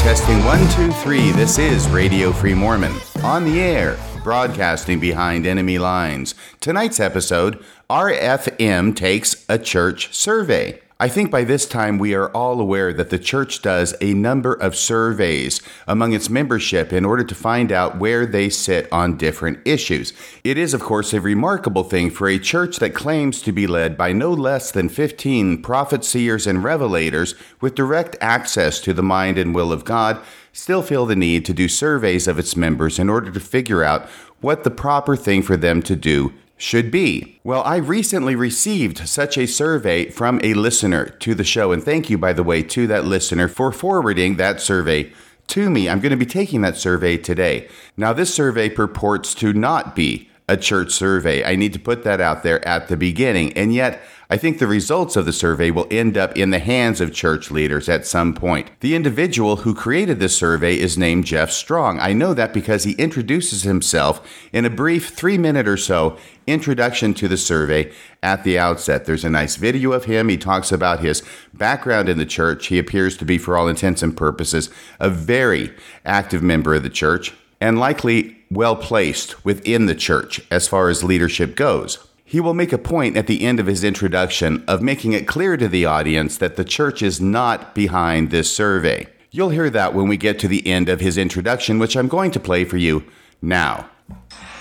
Testing one, two, three. This is Radio Free Mormon on the air, broadcasting behind enemy lines. Tonight's episode RFM takes a church survey. I think by this time we are all aware that the church does a number of surveys among its membership in order to find out where they sit on different issues. It is, of course, a remarkable thing for a church that claims to be led by no less than 15 prophets, seers, and revelators with direct access to the mind and will of God still feel the need to do surveys of its members in order to figure out what the proper thing for them to do should be. Well, I recently received such a survey from a listener to the show, and thank you, by the way, to that listener for forwarding that survey to me. I'm going to be taking that survey today. Now, this survey purports to not be a church survey. I need to put that out there at the beginning, and yet I think the results of the survey will end up in the hands of church leaders at some point. The individual who created this survey is named Jeff Strong. I know that because he introduces himself in a brief three minute or so introduction to the survey at the outset. There's a nice video of him. He talks about his background in the church. He appears to be, for all intents and purposes, a very active member of the church and likely well placed within the church as far as leadership goes. He will make a point at the end of his introduction of making it clear to the audience that the church is not behind this survey. You'll hear that when we get to the end of his introduction, which I'm going to play for you now.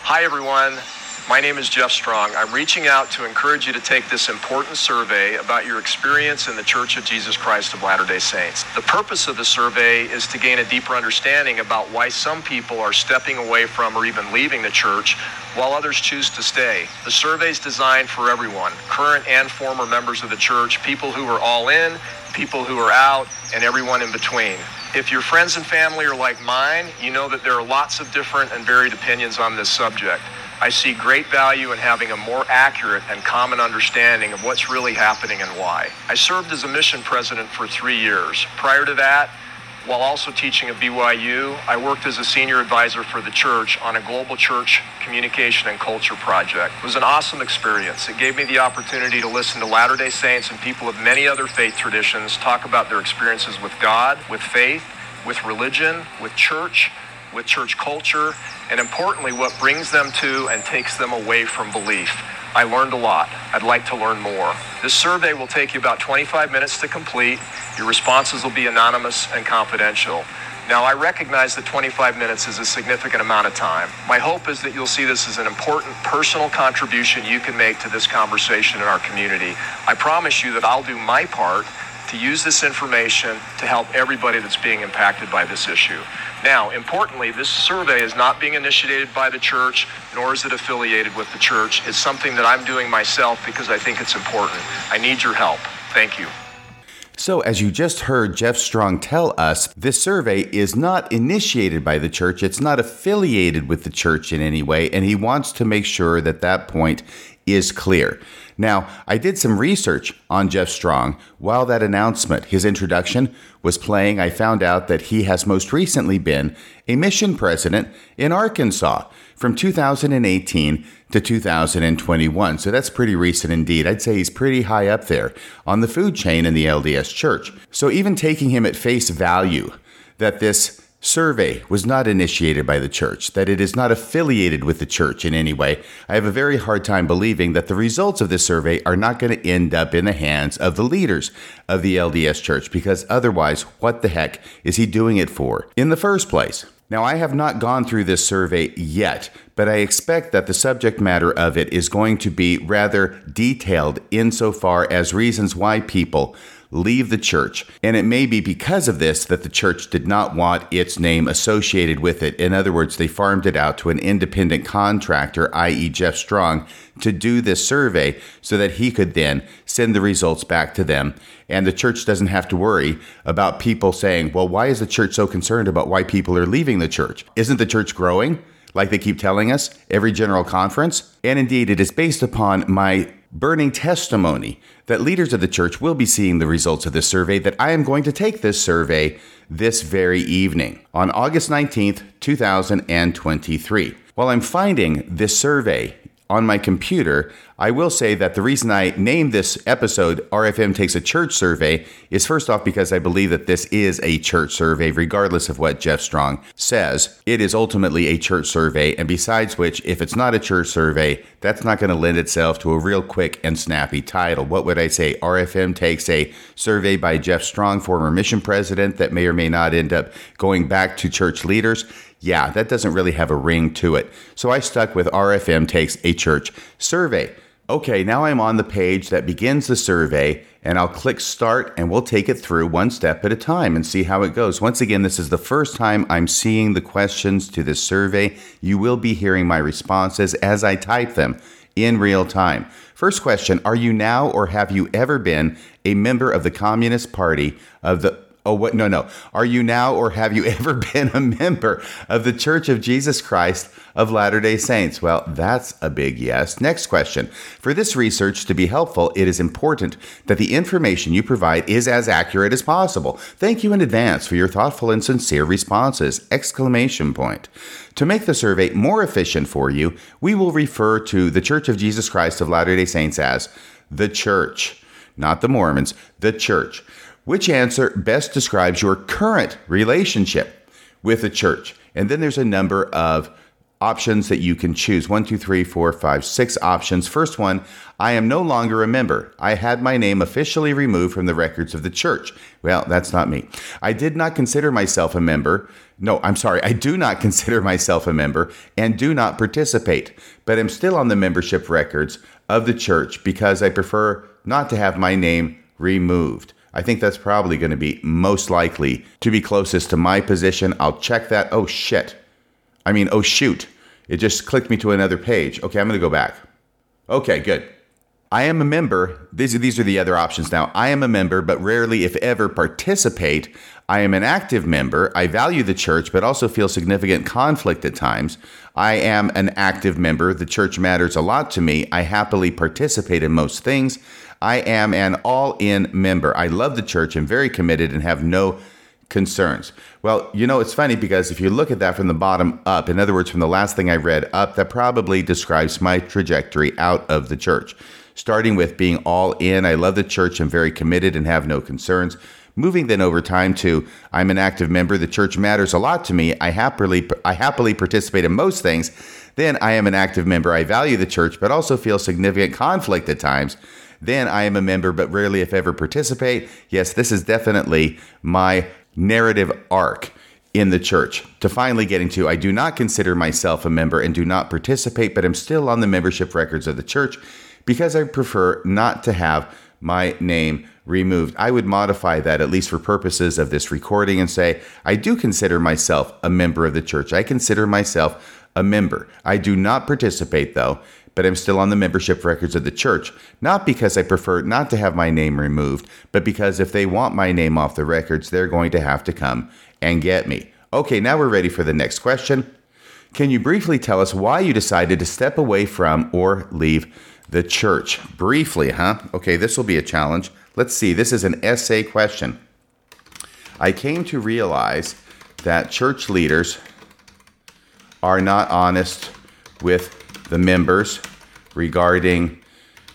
Hi, everyone. My name is Jeff Strong. I'm reaching out to encourage you to take this important survey about your experience in the Church of Jesus Christ of Latter day Saints. The purpose of the survey is to gain a deeper understanding about why some people are stepping away from or even leaving the church while others choose to stay. The survey is designed for everyone current and former members of the church, people who are all in, people who are out, and everyone in between. If your friends and family are like mine, you know that there are lots of different and varied opinions on this subject. I see great value in having a more accurate and common understanding of what's really happening and why. I served as a mission president for three years. Prior to that, while also teaching at BYU, I worked as a senior advisor for the church on a global church communication and culture project. It was an awesome experience. It gave me the opportunity to listen to Latter day Saints and people of many other faith traditions talk about their experiences with God, with faith, with religion, with church, with church culture, and importantly, what brings them to and takes them away from belief. I learned a lot. I'd like to learn more. This survey will take you about 25 minutes to complete. Your responses will be anonymous and confidential. Now, I recognize that 25 minutes is a significant amount of time. My hope is that you'll see this as an important personal contribution you can make to this conversation in our community. I promise you that I'll do my part to use this information to help everybody that's being impacted by this issue. Now, importantly, this survey is not being initiated by the church, nor is it affiliated with the church. It's something that I'm doing myself because I think it's important. I need your help. Thank you. So, as you just heard Jeff Strong tell us, this survey is not initiated by the church. It's not affiliated with the church in any way, and he wants to make sure that that point is clear. Now, I did some research on Jeff Strong. While that announcement, his introduction, was playing, I found out that he has most recently been a mission president in Arkansas from 2018 to 2021. So that's pretty recent indeed. I'd say he's pretty high up there on the food chain in the LDS church. So even taking him at face value, that this survey was not initiated by the church, that it is not affiliated with the church in any way, I have a very hard time believing that the results of this survey are not going to end up in the hands of the leaders of the LDS church, because otherwise, what the heck is he doing it for in the first place? Now, I have not gone through this survey yet, but I expect that the subject matter of it is going to be rather detailed insofar as reasons why people leave the church. And it may be because of this that the church did not want its name associated with it. In other words, they farmed it out to an independent contractor, i.e., Jeff Strong, to do this survey so that he could then send the results back to them. And the church doesn't have to worry about people saying, well, why is the church so concerned about why people are leaving the church? Isn't the church growing? Like they keep telling us every general conference. And indeed, it is based upon my burning testimony that leaders of the church will be seeing the results of this survey, that I am going to take this survey this very evening on August 19th, 2023. While I'm finding this survey on my computer. I will say that the reason I named this episode RFM Takes a Church Survey is first off because I believe that this is a church survey, regardless of what Jeff Strong says. It is ultimately a church survey, and besides which, if it's not a church survey, that's not going to lend itself to a real quick and snappy title. What would I say? RFM takes a survey by Jeff Strong, former mission president, that may or may not end up going back to church leaders yeah, that doesn't really have a ring to it. So I stuck with RFM Takes a Church Survey. Okay, now I'm on the page that begins the survey, and I'll click start and we'll take it through one step at a time and see how it goes. Once again, this is the first time I'm seeing the questions to this survey. You will be hearing my responses as I type them in real time. First question Are you now or have you ever been a member of the Communist Party of the Oh, what? No, no. Are you now or have you ever been a member of the Church of Jesus Christ of Latter day Saints? Well, that's a big yes. Next question. For this research to be helpful, it is important that the information you provide is as accurate as possible. Thank you in advance for your thoughtful and sincere responses! Exclamation point. To make the survey more efficient for you, we will refer to the Church of Jesus Christ of Latter day Saints as the Church, not the Mormons, the Church. Which answer best describes your current relationship with the church? And then there's a number of options that you can choose one, two, three, four, five, six options. First one I am no longer a member. I had my name officially removed from the records of the church. Well, that's not me. I did not consider myself a member. No, I'm sorry. I do not consider myself a member and do not participate, but I'm still on the membership records of the church because I prefer not to have my name removed. I think that's probably going to be most likely to be closest to my position. I'll check that. Oh, shit. I mean, oh, shoot. It just clicked me to another page. Okay, I'm going to go back. Okay, good. I am a member. These are, these are the other options now. I am a member, but rarely, if ever, participate. I am an active member. I value the church, but also feel significant conflict at times. I am an active member. The church matters a lot to me. I happily participate in most things. I am an all in member. I love the church and very committed and have no concerns. Well, you know, it's funny because if you look at that from the bottom up, in other words, from the last thing I read up, that probably describes my trajectory out of the church. Starting with being all in, I love the church, I'm very committed and have no concerns. Moving then over time to I'm an active member, the church matters a lot to me. I happily I happily participate in most things. Then I am an active member. I value the church, but also feel significant conflict at times. Then I am a member, but rarely, if ever, participate. Yes, this is definitely my narrative arc in the church to finally getting to I do not consider myself a member and do not participate, but I'm still on the membership records of the church because I prefer not to have my name removed. I would modify that, at least for purposes of this recording, and say, I do consider myself a member of the church. I consider myself a member. I do not participate, though, but I'm still on the membership records of the church, not because I prefer not to have my name removed, but because if they want my name off the records, they're going to have to come and get me. Okay, now we're ready for the next question. Can you briefly tell us why you decided to step away from or leave the church? Briefly, huh? Okay, this will be a challenge. Let's see, this is an essay question. I came to realize that church leaders are not honest with the members regarding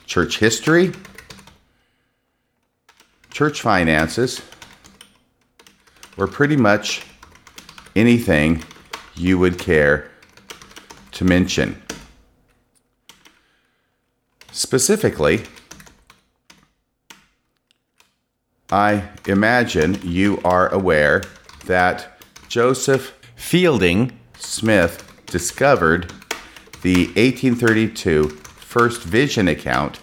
church history, church finances, or pretty much anything you would care to mention. Specifically, I imagine you are aware that Joseph Fielding Smith discovered the 1832 First Vision account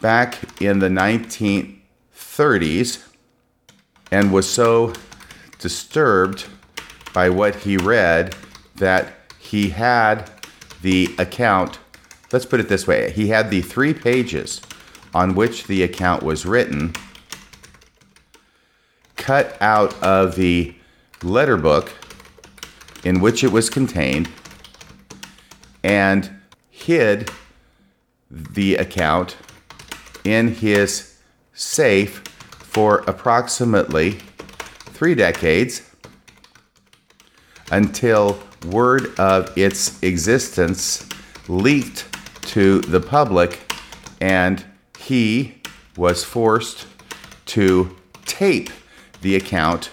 back in the 1930s and was so disturbed by what he read that he had the account. Let's put it this way he had the three pages on which the account was written cut out of the letter book in which it was contained and hid the account in his safe for approximately three decades until word of its existence leaked to the public, and he was forced to tape the account.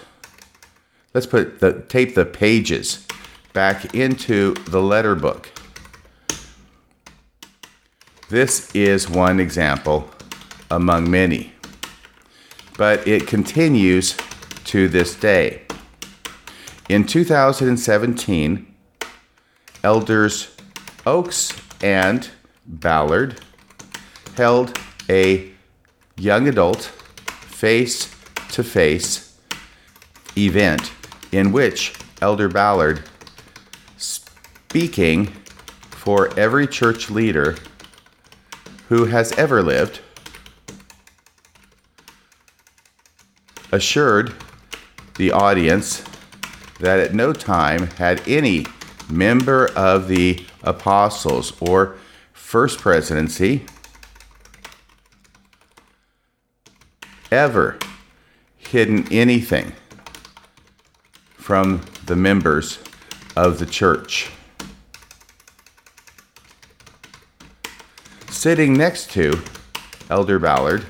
Let's put the tape the pages back into the letter book. This is one example among many, but it continues to this day. In 2017, elders Oaks and Ballard held a young adult face to face event in which Elder Ballard, speaking for every church leader who has ever lived, assured the audience that at no time had any member of the apostles or first presidency ever hidden anything from the members of the church. Sitting next to Elder Ballard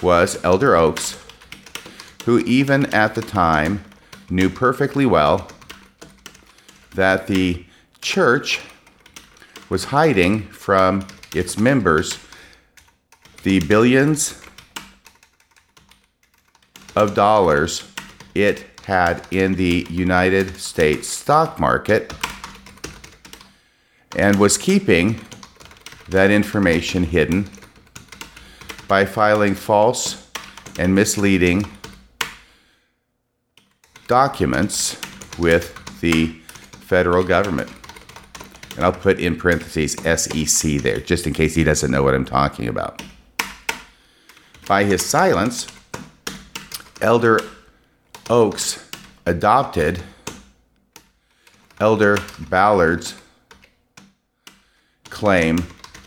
was Elder Oaks, who, even at the time, knew perfectly well that the church was hiding from its members the billions of dollars it had in the United States stock market and was keeping that information hidden by filing false and misleading documents with the federal government. And I'll put in parentheses SEC there, just in case he doesn't know what I'm talking about. By his silence, Elder Oaks adopted Elder Ballard's claim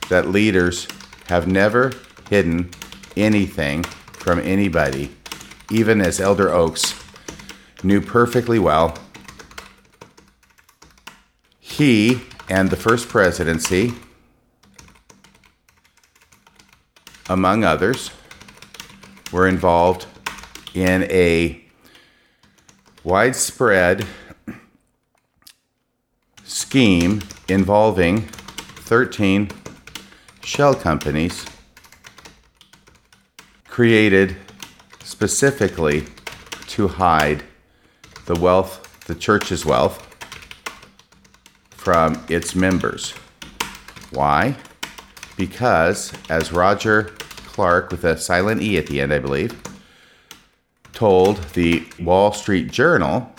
that leaders have never hidden anything from anybody, even as Elder Oaks knew perfectly well. He and the first presidency, among others, were involved in a widespread scheme involving 13 shell companies created specifically to hide the wealth, the church's wealth, from its members. Why? Because, as Roger Clarke, with a silent E at the end, I believe, told the Wall Street Journal,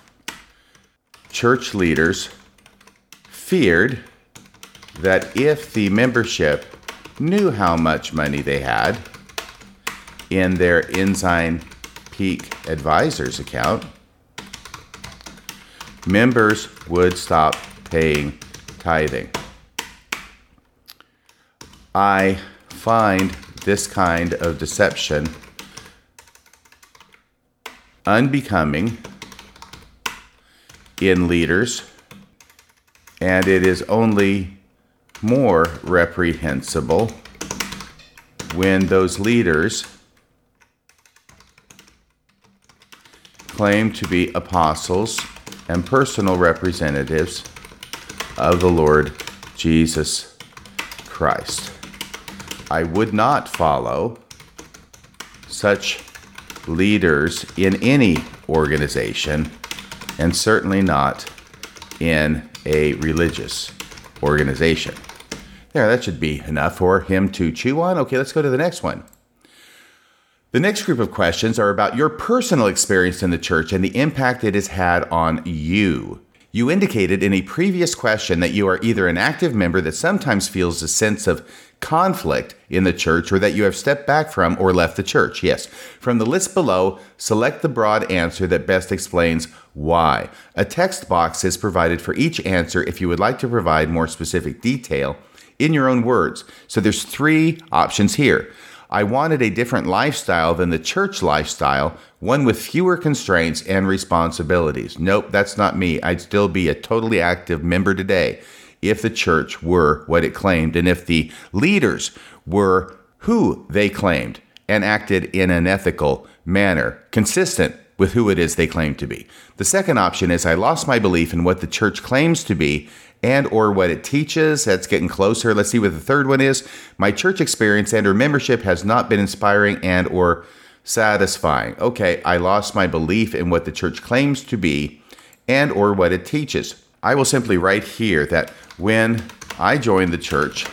church leaders feared that if the membership knew how much money they had in their Ensign Peak Advisors account, members would stop paying tithing. I find this kind of deception unbecoming in leaders, and it is only more reprehensible when those leaders claim to be apostles and personal representatives of the Lord Jesus Christ. I would not follow such leaders in any organization, and certainly not in a religious organization. There, that should be enough for him to chew on. Okay, let's go to the next one. The next group of questions are about your personal experience in the church and the impact it has had on you. You indicated in a previous question that you are either an active member that sometimes feels a sense of conflict in the church or that you have stepped back from or left the church. Yes. From the list below, select the broad answer that best explains why. A text box is provided for each answer if you would like to provide more specific detail in your own words. So there's three options here. I wanted a different lifestyle than the church lifestyle, one with fewer constraints and responsibilities. Nope, that's not me. I'd still be a totally active member today if the church were what it claimed and if the leaders were who they claimed and acted in an ethical manner consistent with who it is they claim to be. The second option is I lost my belief in what the church claims to be and or what it teaches. That's getting closer. Let's see what the third one is. My church experience and or membership has not been inspiring and or satisfying. Okay, I lost my belief in what the church claims to be and or what it teaches. I will simply write here that when I joined the church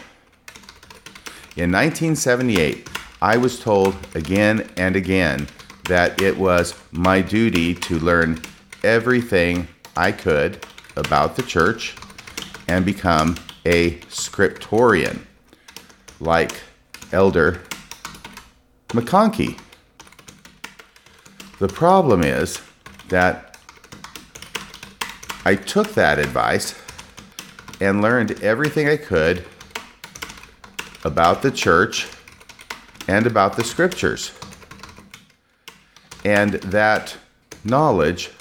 in 1978, I was told again and again that it was my duty to learn everything I could about the church and become a scriptorian like Elder McConkie. The problem is that I took that advice and learned everything I could about the church and about the scriptures. And that knowledge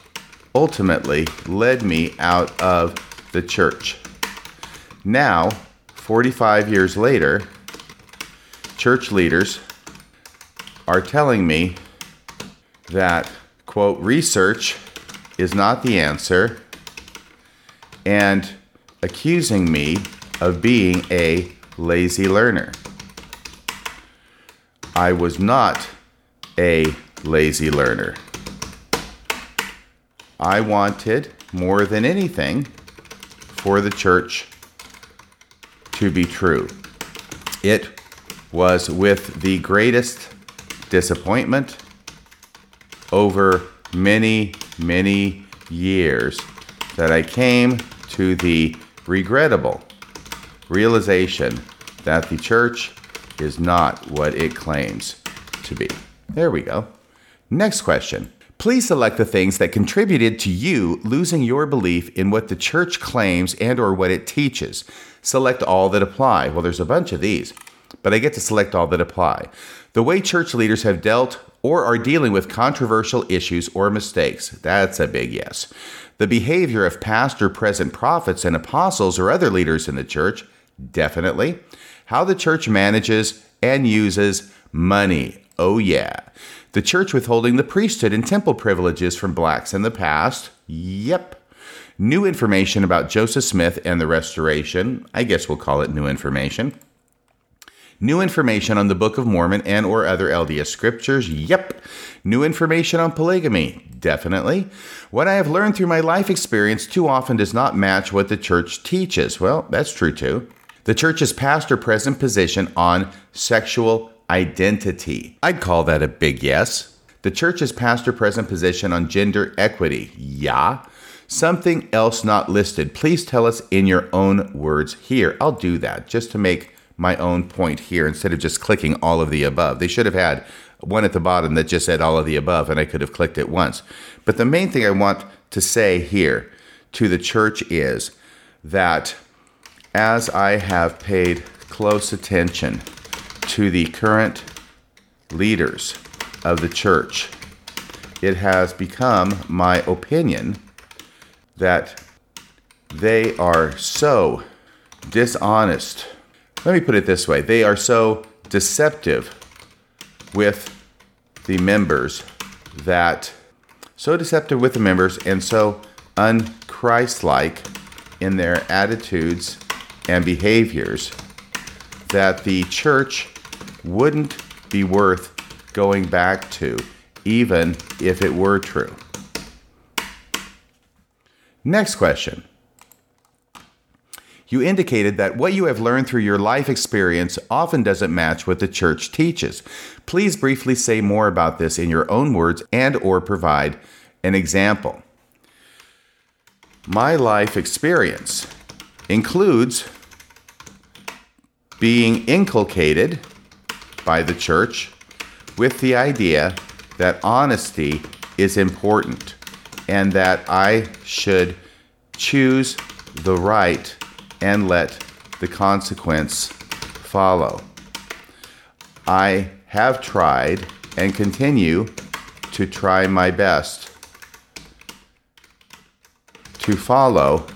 ultimately led me out of the church. Now, 45 years later, church leaders are telling me that, quote, research is not the answer and accusing me of being a lazy learner. I was not a lazy learner. I wanted more than anything for the church to be true. It was with the greatest disappointment over many, many years that I came to the regrettable realization that the church is not what it claims to be. There we go. Next question. Please select the things that contributed to you losing your belief in what the church claims and or what it teaches. Select all that apply. Well, there's a bunch of these, but I get to select all that apply. The way church leaders have dealt or are dealing with controversial issues or mistakes. That's a big yes. The behavior of past or present prophets and apostles or other leaders in the church. Definitely. How the church manages and uses money. Oh, yeah. The church withholding the priesthood and temple privileges from blacks in the past. Yep. New information about Joseph Smith and the restoration. I guess we'll call it new information. New information on the Book of Mormon and or other LDS scriptures. Yep. New information on polygamy. Definitely. What I have learned through my life experience too often does not match what the church teaches. Well, that's true too. The church's past or present position on sexual identity. I'd call that a big yes. The church's past or present position on gender equity. Yeah. Something else not listed. Please tell us in your own words here. I'll do that just to make my own point here instead of just clicking all of the above. They should have had one at the bottom that just said all of the above and I could have clicked it once. But the main thing I want to say here to the church is that as I have paid close attention to the current leaders of the church, it has become my opinion that they are so dishonest. Let me put it this way they are so deceptive with the members that, so deceptive with the members and so unchristlike in their attitudes and behaviors that the church wouldn't be worth going back to, even if it were true. Next question. You indicated that what you have learned through your life experience often doesn't match what the church teaches. Please briefly say more about this in your own words and or provide an example. My life experience includes being inculcated by the church with the idea that honesty is important and that I should choose the right and let the consequence follow. I have tried and continue to try my best to follow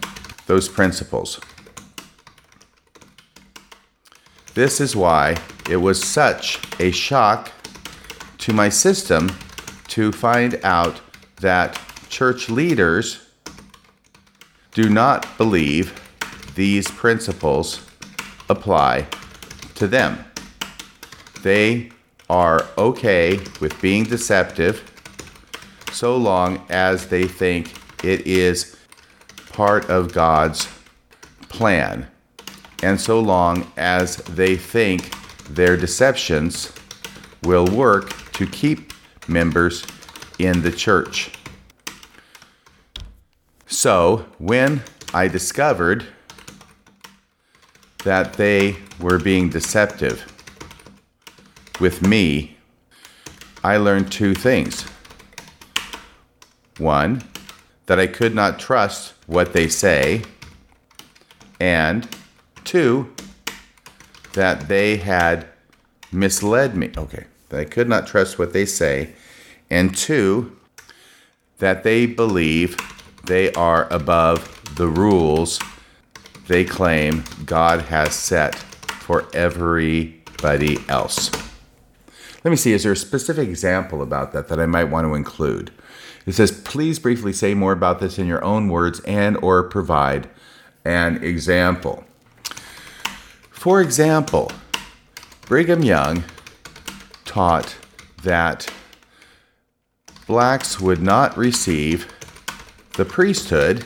those principles. This is why it was such a shock to my system to find out that church leaders do not believe these principles apply to them. They are okay with being deceptive so long as they think it is part of God's plan, and so long as they think their deceptions will work to keep members in the church. So, when I discovered that they were being deceptive with me, I learned two things. One, that I could not trust what they say, and two, that they had misled me. Okay, that I could not trust what they say, and two, that they believe they are above the rules they claim God has set for everybody else. Let me see, is there a specific example about that that I might want to include? It says, please briefly say more about this in your own words and or provide an example. For example, Brigham Young taught that blacks would not receive the priesthood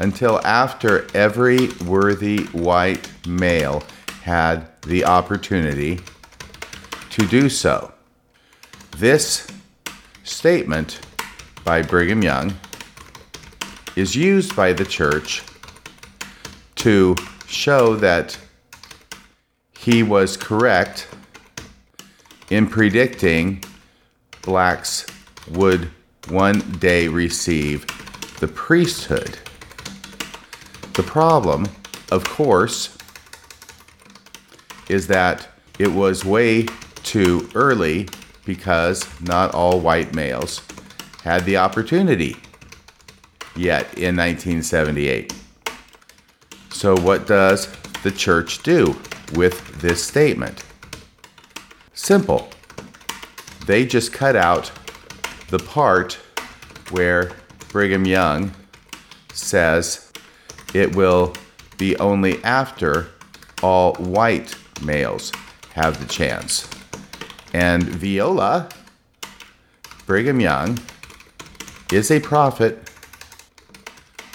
until after every worthy white male had the opportunity to do so. This statement by Brigham Young is used by the church to show that he was correct in predicting blacks would one day receive the priesthood. The problem, of course, is that it was way too early because not all white males had the opportunity yet in 1978. So, what does the church do with this statement? Simple. They just cut out the part where Brigham Young says it will be only after all white males have the chance. And Viola, Brigham Young, is a prophet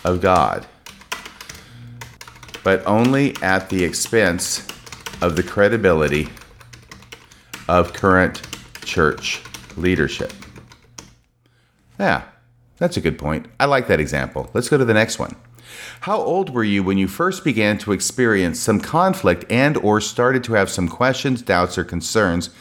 of God, but only at the expense of the credibility of current church leadership. Yeah, that's a good point. I like that example. Let's go to the next one. How old were you when you first began to experience some conflict and or started to have some questions, doubts or concerns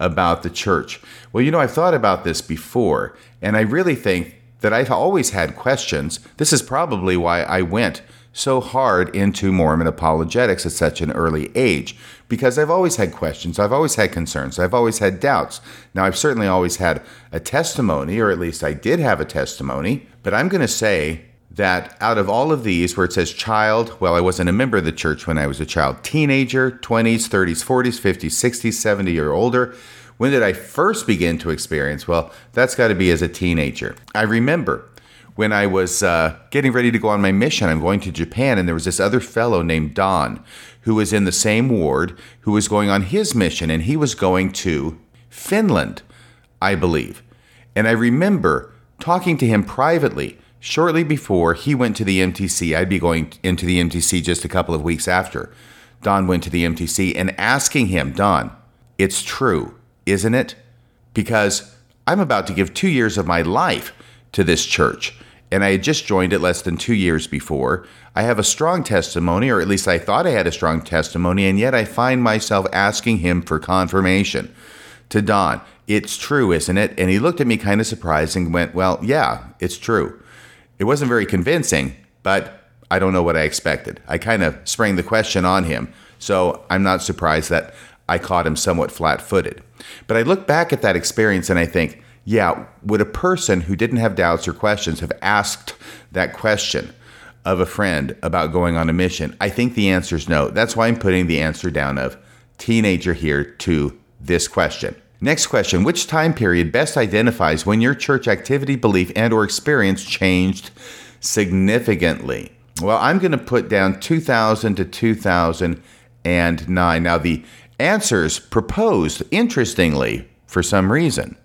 about the church? Well, you know, I've thought about this before, and I really think that I've always had questions. This is probably why I went so hard into Mormon apologetics at such an early age because I've always had questions, I've always had concerns, I've always had doubts. Now, I've certainly always had a testimony, or at least I did have a testimony, but I'm going to say that out of all of these, where it says child, well, I wasn't a member of the church when I was a child, teenager, 20s, 30s, 40s, 50s, 60s, 70 or older. When did I first begin to experience? Well, that's got to be as a teenager. I remember when I was uh, getting ready to go on my mission, I'm going to Japan, and there was this other fellow named Don who was in the same ward who was going on his mission, and he was going to Finland, I believe. And I remember talking to him privately shortly before he went to the MTC. I'd be going into the MTC just a couple of weeks after Don went to the MTC and asking him, Don, it's true, isn't it? Because I'm about to give two years of my life to this church and I had just joined it less than two years before. I have a strong testimony, or at least I thought I had a strong testimony, and yet I find myself asking him for confirmation. To Don, it's true, isn't it? And he looked at me kind of surprised and went, Well, yeah, it's true. It wasn't very convincing, but I don't know what I expected. I kind of sprang the question on him, so I'm not surprised that I caught him somewhat flat footed. But I look back at that experience and I think, yeah, would a person who didn't have doubts or questions have asked that question of a friend about going on a mission? I think the answer is no. That's why I'm putting the answer down of teenager here to this question. Next question, which time period best identifies when your church activity, belief and or experience changed significantly? Well, I'm going to put down 2000 to 2009. Now the answers proposed interestingly for some reason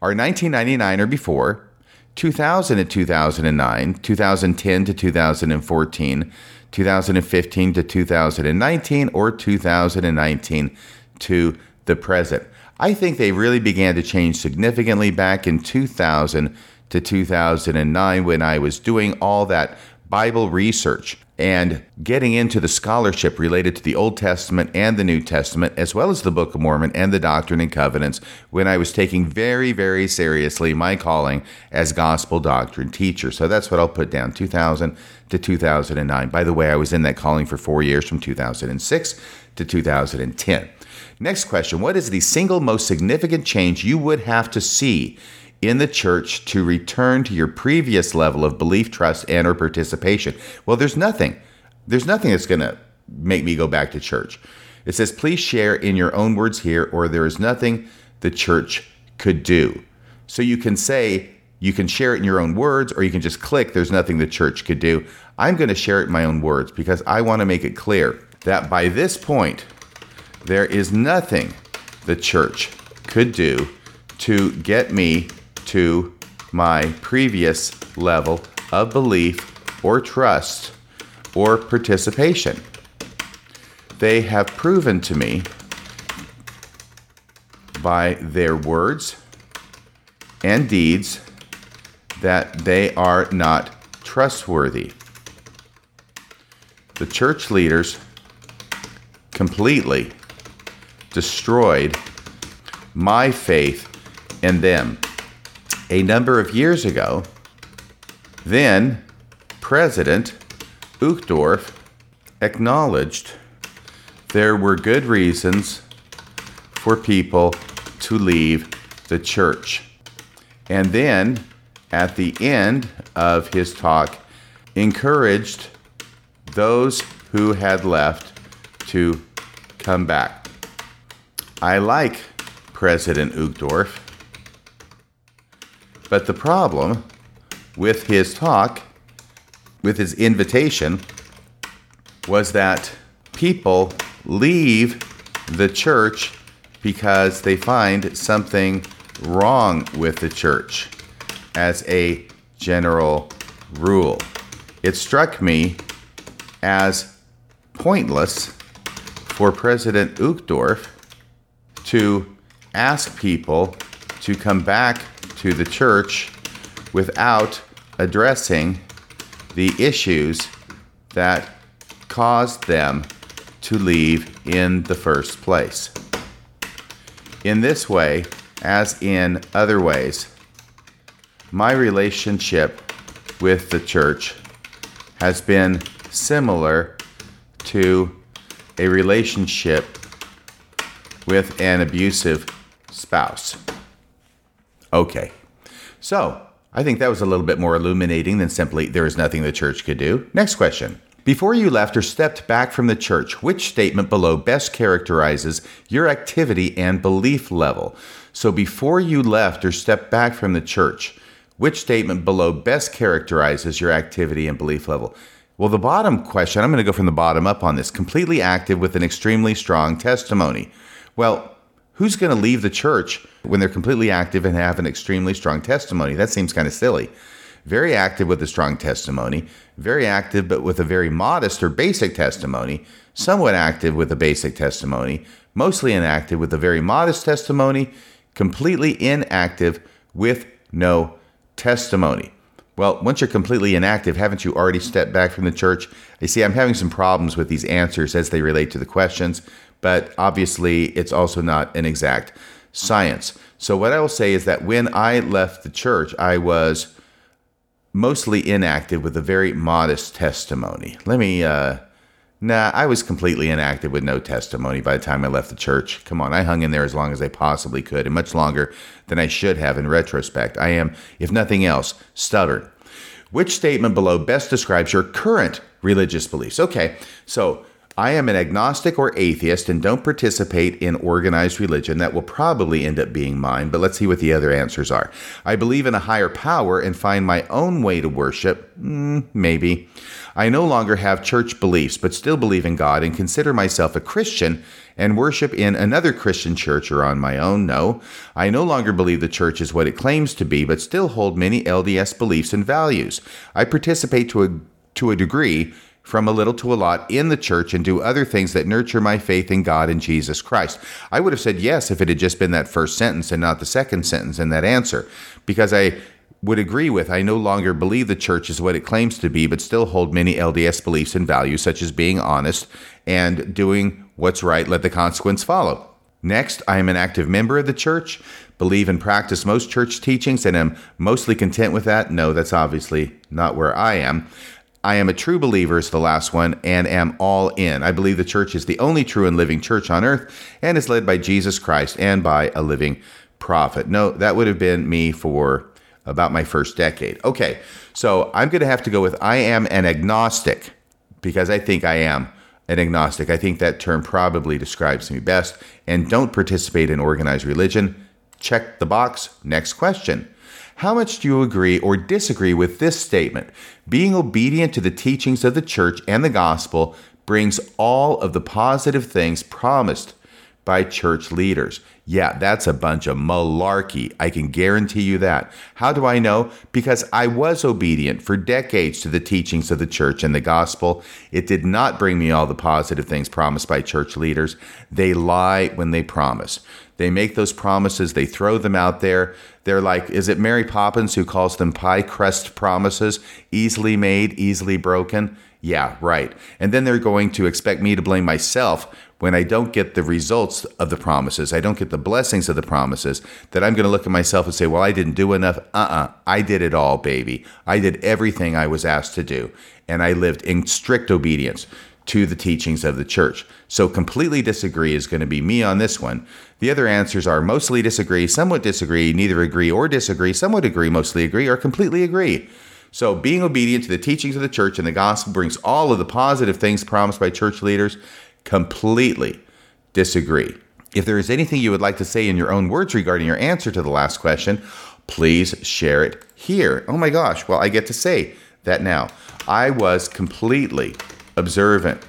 are 1999 or before, 2000 to 2009, 2010 to 2014, 2015 to 2019 or 2019 to the present. I think they really began to change significantly back in 2000 to 2009 when I was doing all that Bible research and getting into the scholarship related to the Old Testament and the New Testament, as well as the Book of Mormon and the Doctrine and Covenants, when I was taking very, very seriously my calling as gospel doctrine teacher. So that's what I'll put down 2000 to 2009. By the way, I was in that calling for four years from 2006 to 2010. Next question What is the single most significant change you would have to see in the church to return to your previous level of belief, trust, and or participation? Well, there's nothing. There's nothing that's going to make me go back to church. It says, please share in your own words here, or there is nothing the church could do. So you can say, you can share it in your own words, or you can just click, there's nothing the church could do. I'm going to share it in my own words because I want to make it clear that by this point, there is nothing the church could do to get me to my previous level of belief or trust or participation. They have proven to me by their words and deeds that they are not trustworthy. The church leaders completely destroyed my faith in them. A number of years ago, then President Uchtdorf acknowledged there were good reasons for people to leave the church. And then at the end of his talk, encouraged those who had left to come back. I like President Uchtdorf, but the problem with his talk, with his invitation, was that people leave the church because they find something wrong with the church as a general rule. It struck me as pointless for President Uchtdorf to ask people to come back to the church without addressing the issues that caused them to leave in the first place. In this way, as in other ways, my relationship with the church has been similar to a relationship with an abusive spouse. Okay, so I think that was a little bit more illuminating than simply there is nothing the church could do. Next question. Before you left or stepped back from the church, which statement below best characterizes your activity and belief level? So before you left or stepped back from the church, which statement below best characterizes your activity and belief level? Well, the bottom question, I'm going to go from the bottom up on this completely active with an extremely strong testimony. Well, who's going to leave the church when they're completely active and have an extremely strong testimony? That seems kind of silly. Very active with a strong testimony, very active but with a very modest or basic testimony, somewhat active with a basic testimony, mostly inactive with a very modest testimony, completely inactive with no testimony. Well, once you're completely inactive, haven't you already stepped back from the church? You see, I'm having some problems with these answers as they relate to the questions but obviously it's also not an exact science. So, what I will say is that when I left the church, I was mostly inactive with a very modest testimony. Let me uh, Nah, I was completely inactive with no testimony by the time I left the church. Come on, I hung in there as long as I possibly could, and much longer than I should have in retrospect. I am, if nothing else, stubborn. Which statement below best describes your current religious beliefs? Okay, so I am an agnostic or atheist and don't participate in organized religion. That will probably end up being mine, but let's see what the other answers are. I believe in a higher power and find my own way to worship. Mm, maybe. I no longer have church beliefs, but still believe in God and consider myself a Christian and worship in another Christian church or on my own. No, I no longer believe the church is what it claims to be, but still hold many LDS beliefs and values. I participate to a, to a degree from a little to a lot in the church and do other things that nurture my faith in God and Jesus Christ? I would have said yes if it had just been that first sentence and not the second sentence in that answer, because I would agree with I no longer believe the church is what it claims to be, but still hold many LDS beliefs and values, such as being honest and doing what's right, let the consequence follow. Next, I am an active member of the church, believe and practice most church teachings, and am mostly content with that. No, that's obviously not where I am. I am a true believer, is the last one, and am all in. I believe the church is the only true and living church on earth and is led by Jesus Christ and by a living prophet. No, that would have been me for about my first decade. Okay, so I'm going to have to go with I am an agnostic because I think I am an agnostic. I think that term probably describes me best. And don't participate in organized religion. Check the box. Next question. How much do you agree or disagree with this statement? Being obedient to the teachings of the church and the gospel brings all of the positive things promised by church leaders. Yeah, that's a bunch of malarkey. I can guarantee you that. How do I know? Because I was obedient for decades to the teachings of the church and the gospel. It did not bring me all the positive things promised by church leaders. They lie when they promise. They make those promises, they throw them out there. They're like, is it Mary Poppins who calls them pie crust promises? Easily made, easily broken? Yeah, right. And then they're going to expect me to blame myself when I don't get the results of the promises, I don't get the blessings of the promises, that I'm going to look at myself and say, well, I didn't do enough. Uh uh-uh, uh I did it all, baby. I did everything I was asked to do. And I lived in strict obedience to the teachings of the church. So, completely disagree is going to be me on this one. The other answers are mostly disagree, somewhat disagree, neither agree or disagree, somewhat agree, mostly agree, or completely agree. So, being obedient to the teachings of the church and the gospel brings all of the positive things promised by church leaders. Completely disagree. If there is anything you would like to say in your own words regarding your answer to the last question, please share it here. Oh my gosh, well, I get to say that now. I was completely observant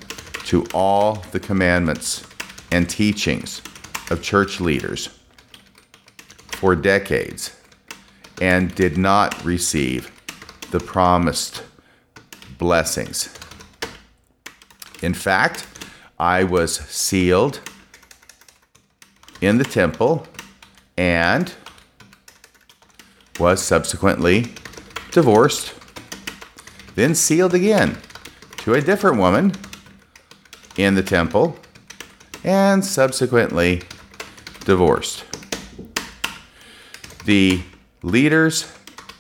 to all the commandments and teachings of church leaders for decades and did not receive the promised blessings. In fact, I was sealed in the temple and was subsequently divorced, then sealed again to a different woman in the temple and subsequently divorced. The leaders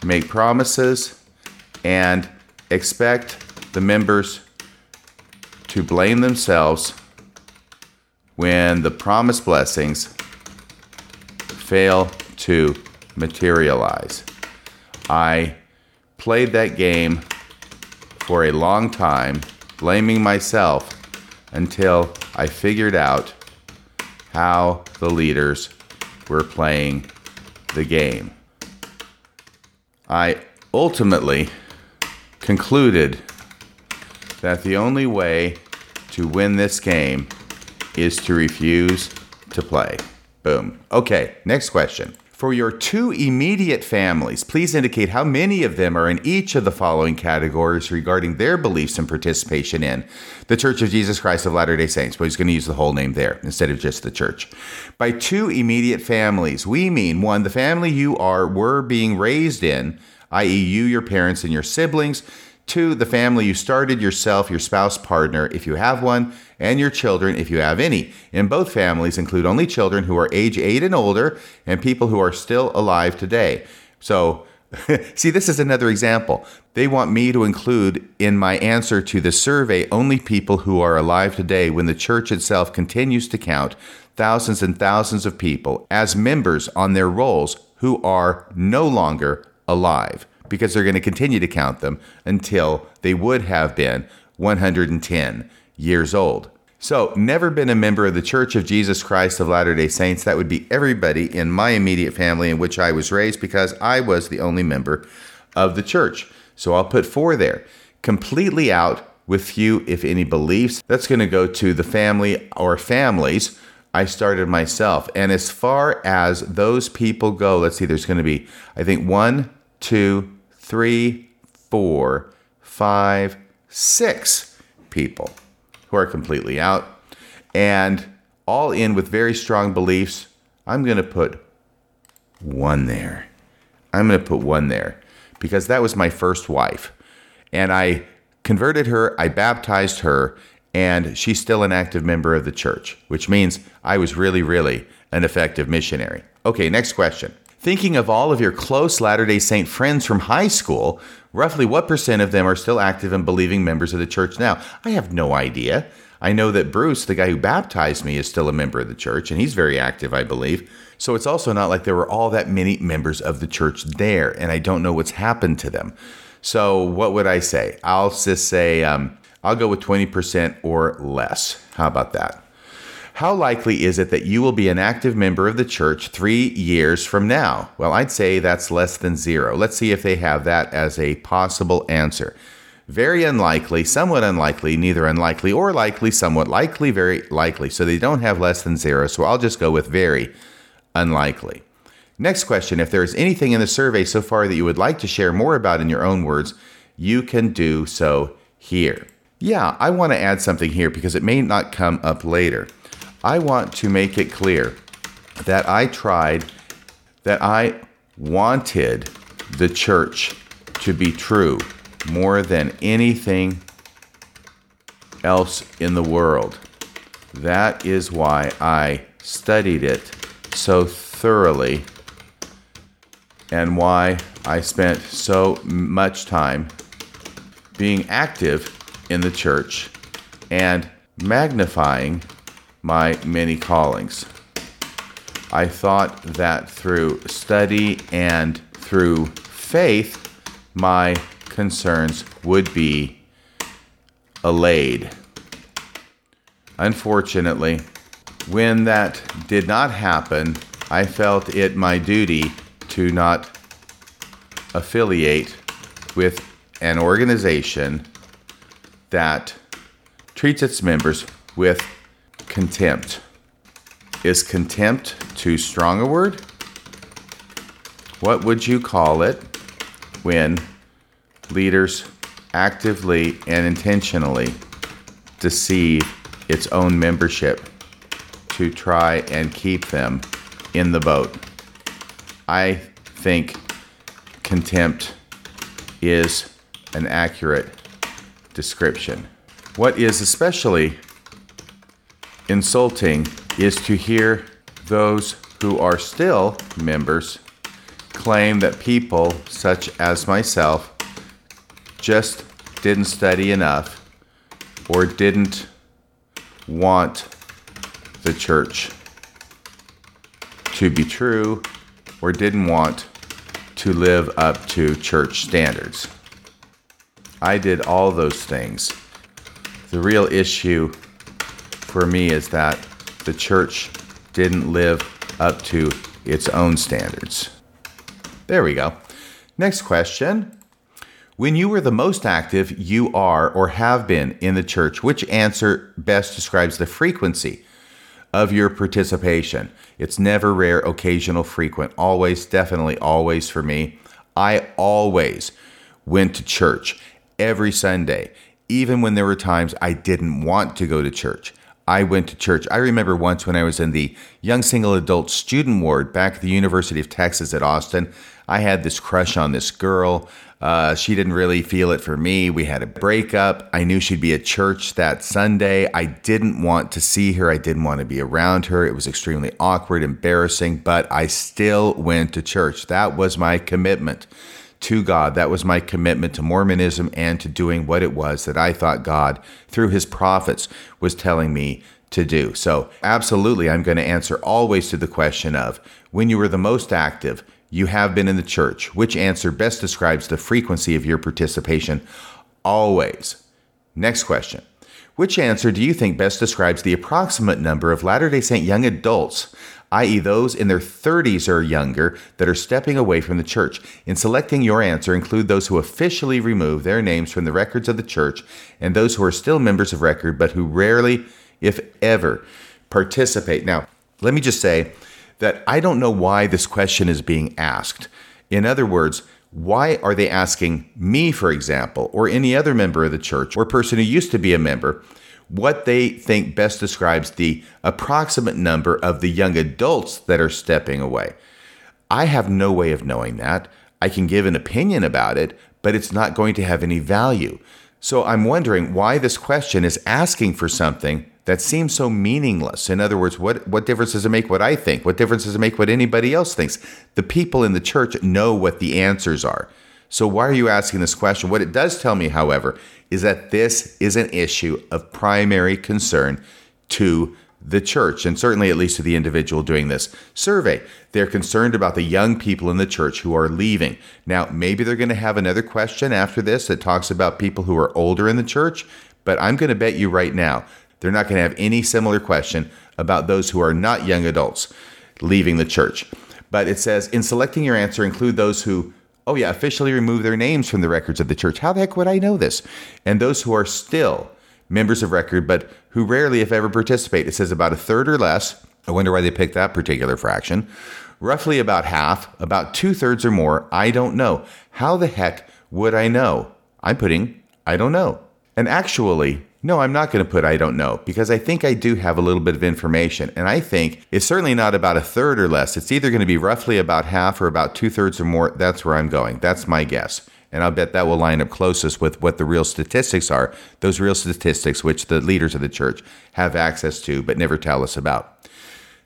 make promises and expect the members to blame themselves when the promised blessings fail to materialize. I played that game for a long time, blaming myself until I figured out how the leaders were playing the game. I ultimately concluded that the only way to win this game is to refuse to play. Boom. Okay, next question. For your two immediate families, please indicate how many of them are in each of the following categories regarding their beliefs and participation in the Church of Jesus Christ of Latter day Saints. But he's going to use the whole name there instead of just the church. By two immediate families, we mean one, the family you are were being raised in, i.e., you, your parents, and your siblings. Two, the family you started yourself, your spouse, partner, if you have one, and your children, if you have any. In both families include only children who are age eight and older and people who are still alive today. So See, this is another example. They want me to include in my answer to the survey only people who are alive today when the church itself continues to count thousands and thousands of people as members on their rolls who are no longer alive because they're going to continue to count them until they would have been 110 years old. So, never been a member of the Church of Jesus Christ of Latter day Saints. That would be everybody in my immediate family in which I was raised because I was the only member of the church. So, I'll put four there. Completely out with few, if any, beliefs. That's going to go to the family or families I started myself. And as far as those people go, let's see, there's going to be, I think, one, two, three, four, five, six people who are completely out and all in with very strong beliefs. I'm going to put one there. I'm going to put one there because that was my first wife. And I converted her, I baptized her, and she's still an active member of the church, which means I was really, really an effective missionary. Okay, next question. Thinking of all of your close Latter day Saint friends from high school, roughly what percent of them are still active and believing members of the church now? I have no idea. I know that Bruce, the guy who baptized me, is still a member of the church, and he's very active, I believe. So it's also not like there were all that many members of the church there, and I don't know what's happened to them. So what would I say? I'll just say um, I'll go with 20% or less. How about that? How likely is it that you will be an active member of the church three years from now? Well, I'd say that's less than zero. Let's see if they have that as a possible answer. Very unlikely, somewhat unlikely, neither unlikely or likely, somewhat likely, very likely. So they don't have less than zero. So I'll just go with very unlikely. Next question If there is anything in the survey so far that you would like to share more about in your own words, you can do so here. Yeah, I want to add something here because it may not come up later. I want to make it clear that I tried, that I wanted the church to be true more than anything else in the world. That is why I studied it so thoroughly and why I spent so much time being active in the church and magnifying my many callings. I thought that through study and through faith, my concerns would be allayed. Unfortunately, when that did not happen, I felt it my duty to not affiliate with an organization that treats its members with contempt. Is contempt too strong a word? What would you call it when leaders actively and intentionally deceive its own membership to try and keep them in the boat? I think contempt is an accurate description. What is especially insulting is to hear those who are still members claim that people such as myself just didn't study enough or didn't want the church to be true or didn't want to live up to church standards. I did all those things. The real issue for me is that the church didn't live up to its own standards. There we go. Next question. When you were the most active you are or have been in the church, which answer best describes the frequency of your participation? It's never rare, occasional, frequent, always, definitely always for me. I always went to church every Sunday even when there were times I didn't want to go to church. I went to church. I remember once when I was in the young single adult student ward back at the University of Texas at Austin, I had this crush on this girl. Uh, she didn't really feel it for me. We had a breakup. I knew she'd be at church that Sunday. I didn't want to see her. I didn't want to be around her. It was extremely awkward, embarrassing, but I still went to church. That was my commitment to God. That was my commitment to Mormonism and to doing what it was that I thought God, through his prophets, was telling me to do. So, absolutely, I'm going to answer always to the question of when you were the most active, you have been in the church. Which answer best describes the frequency of your participation? Always. Next question. Which answer do you think best describes the approximate number of Latter day Saint young adults, i.e., those in their 30s or younger, that are stepping away from the church? In selecting your answer, include those who officially remove their names from the records of the church and those who are still members of record but who rarely, if ever, participate. Now, let me just say, that I don't know why this question is being asked. In other words, why are they asking me, for example, or any other member of the church or person who used to be a member, what they think best describes the approximate number of the young adults that are stepping away? I have no way of knowing that. I can give an opinion about it, but it's not going to have any value. So I'm wondering why this question is asking for something that seems so meaningless. In other words, what, what difference does it make what I think? What difference does it make what anybody else thinks? The people in the church know what the answers are. So why are you asking this question? What it does tell me, however, is that this is an issue of primary concern to the church, and certainly at least to the individual doing this survey. They're concerned about the young people in the church who are leaving. Now, maybe they're going to have another question after this that talks about people who are older in the church, but I'm going to bet you right now they're not going to have any similar question about those who are not young adults leaving the church. But it says, in selecting your answer, include those who, oh yeah, officially remove their names from the records of the church. How the heck would I know this? And those who are still members of record, but who rarely, if ever, participate. It says about a third or less. I wonder why they picked that particular fraction. Roughly about half, about two thirds or more. I don't know. How the heck would I know? I'm putting, I don't know. And actually, no, I'm not going to put I don't know because I think I do have a little bit of information. And I think it's certainly not about a third or less. It's either going to be roughly about half or about two thirds or more. That's where I'm going. That's my guess. And I'll bet that will line up closest with what the real statistics are, those real statistics which the leaders of the church have access to but never tell us about.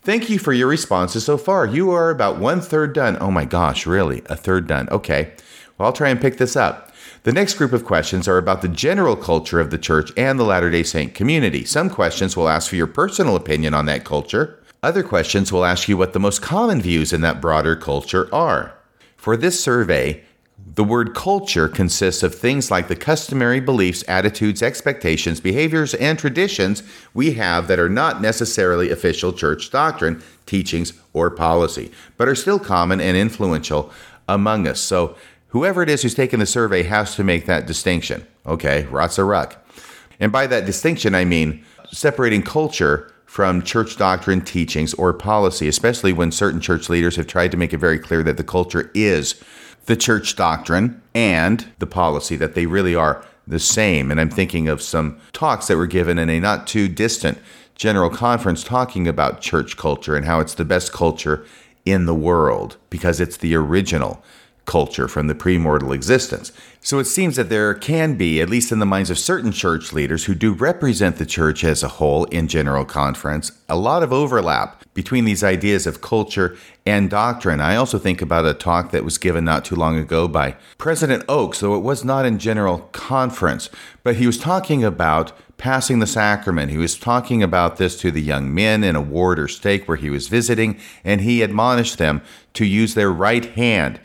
Thank you for your responses so far. You are about one third done. Oh my gosh, really? A third done. Okay. Well, I'll try and pick this up. The next group of questions are about the general culture of the church and the Latter day Saint community. Some questions will ask for your personal opinion on that culture. Other questions will ask you what the most common views in that broader culture are. For this survey, the word culture consists of things like the customary beliefs, attitudes, expectations, behaviors, and traditions we have that are not necessarily official church doctrine, teachings, or policy, but are still common and influential among us. So Whoever it is who's taking the survey has to make that distinction. Okay, Ratsa Ruck. And by that distinction, I mean separating culture from church doctrine, teachings, or policy, especially when certain church leaders have tried to make it very clear that the culture is the church doctrine and the policy, that they really are the same. And I'm thinking of some talks that were given in a not too distant general conference talking about church culture and how it's the best culture in the world because it's the original culture from the premortal existence. So it seems that there can be, at least in the minds of certain church leaders who do represent the church as a whole in general conference, a lot of overlap between these ideas of culture and doctrine. I also think about a talk that was given not too long ago by President Oaks, though it was not in general conference, but he was talking about passing the sacrament. He was talking about this to the young men in a ward or stake where he was visiting, and he admonished them to use their right hand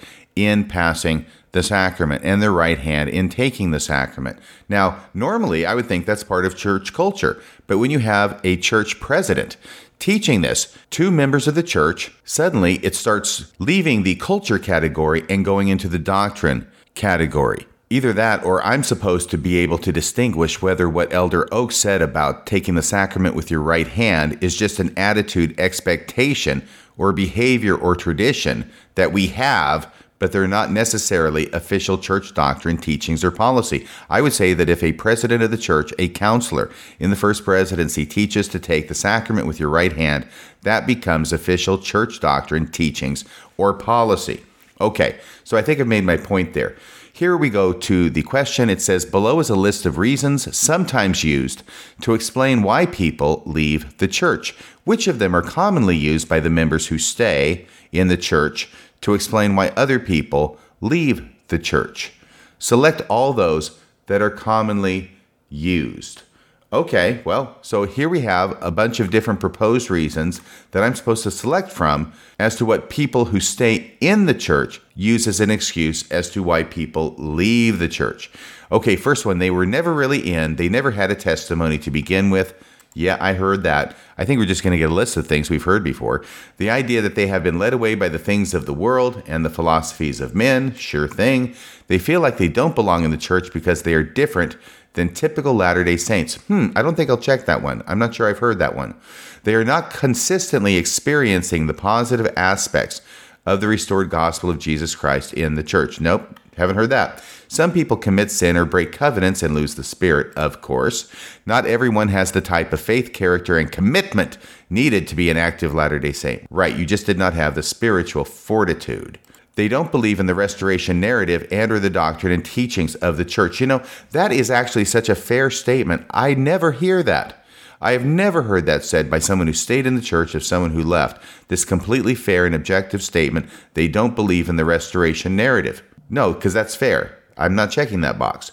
in passing the sacrament and their right hand in taking the sacrament. Now, normally I would think that's part of church culture, but when you have a church president teaching this to members of the church, suddenly it starts leaving the culture category and going into the doctrine category. Either that, or I'm supposed to be able to distinguish whether what Elder Oaks said about taking the sacrament with your right hand is just an attitude, expectation, or behavior or tradition that we have but they're not necessarily official church doctrine, teachings, or policy. I would say that if a president of the church, a counselor in the first presidency, teaches to take the sacrament with your right hand, that becomes official church doctrine, teachings, or policy. Okay, so I think I've made my point there. Here we go to the question. It says below is a list of reasons sometimes used to explain why people leave the church. Which of them are commonly used by the members who stay in the church to explain why other people leave the church? Select all those that are commonly used. Okay, well, so here we have a bunch of different proposed reasons that I'm supposed to select from as to what people who stay in the church use as an excuse as to why people leave the church. Okay, first one, they were never really in, they never had a testimony to begin with. Yeah, I heard that. I think we're just going to get a list of things we've heard before. The idea that they have been led away by the things of the world and the philosophies of men, sure thing. They feel like they don't belong in the church because they are different than typical Latter day Saints. Hmm, I don't think I'll check that one. I'm not sure I've heard that one. They are not consistently experiencing the positive aspects of the restored gospel of Jesus Christ in the church. Nope, haven't heard that. Some people commit sin or break covenants and lose the spirit, of course. Not everyone has the type of faith, character, and commitment needed to be an active Latter day Saint. Right, you just did not have the spiritual fortitude. They don't believe in the restoration narrative and or the doctrine and teachings of the church. You know, that is actually such a fair statement. I never hear that. I have never heard that said by someone who stayed in the church of someone who left. This completely fair and objective statement. They don't believe in the restoration narrative. No, because that's fair. I'm not checking that box.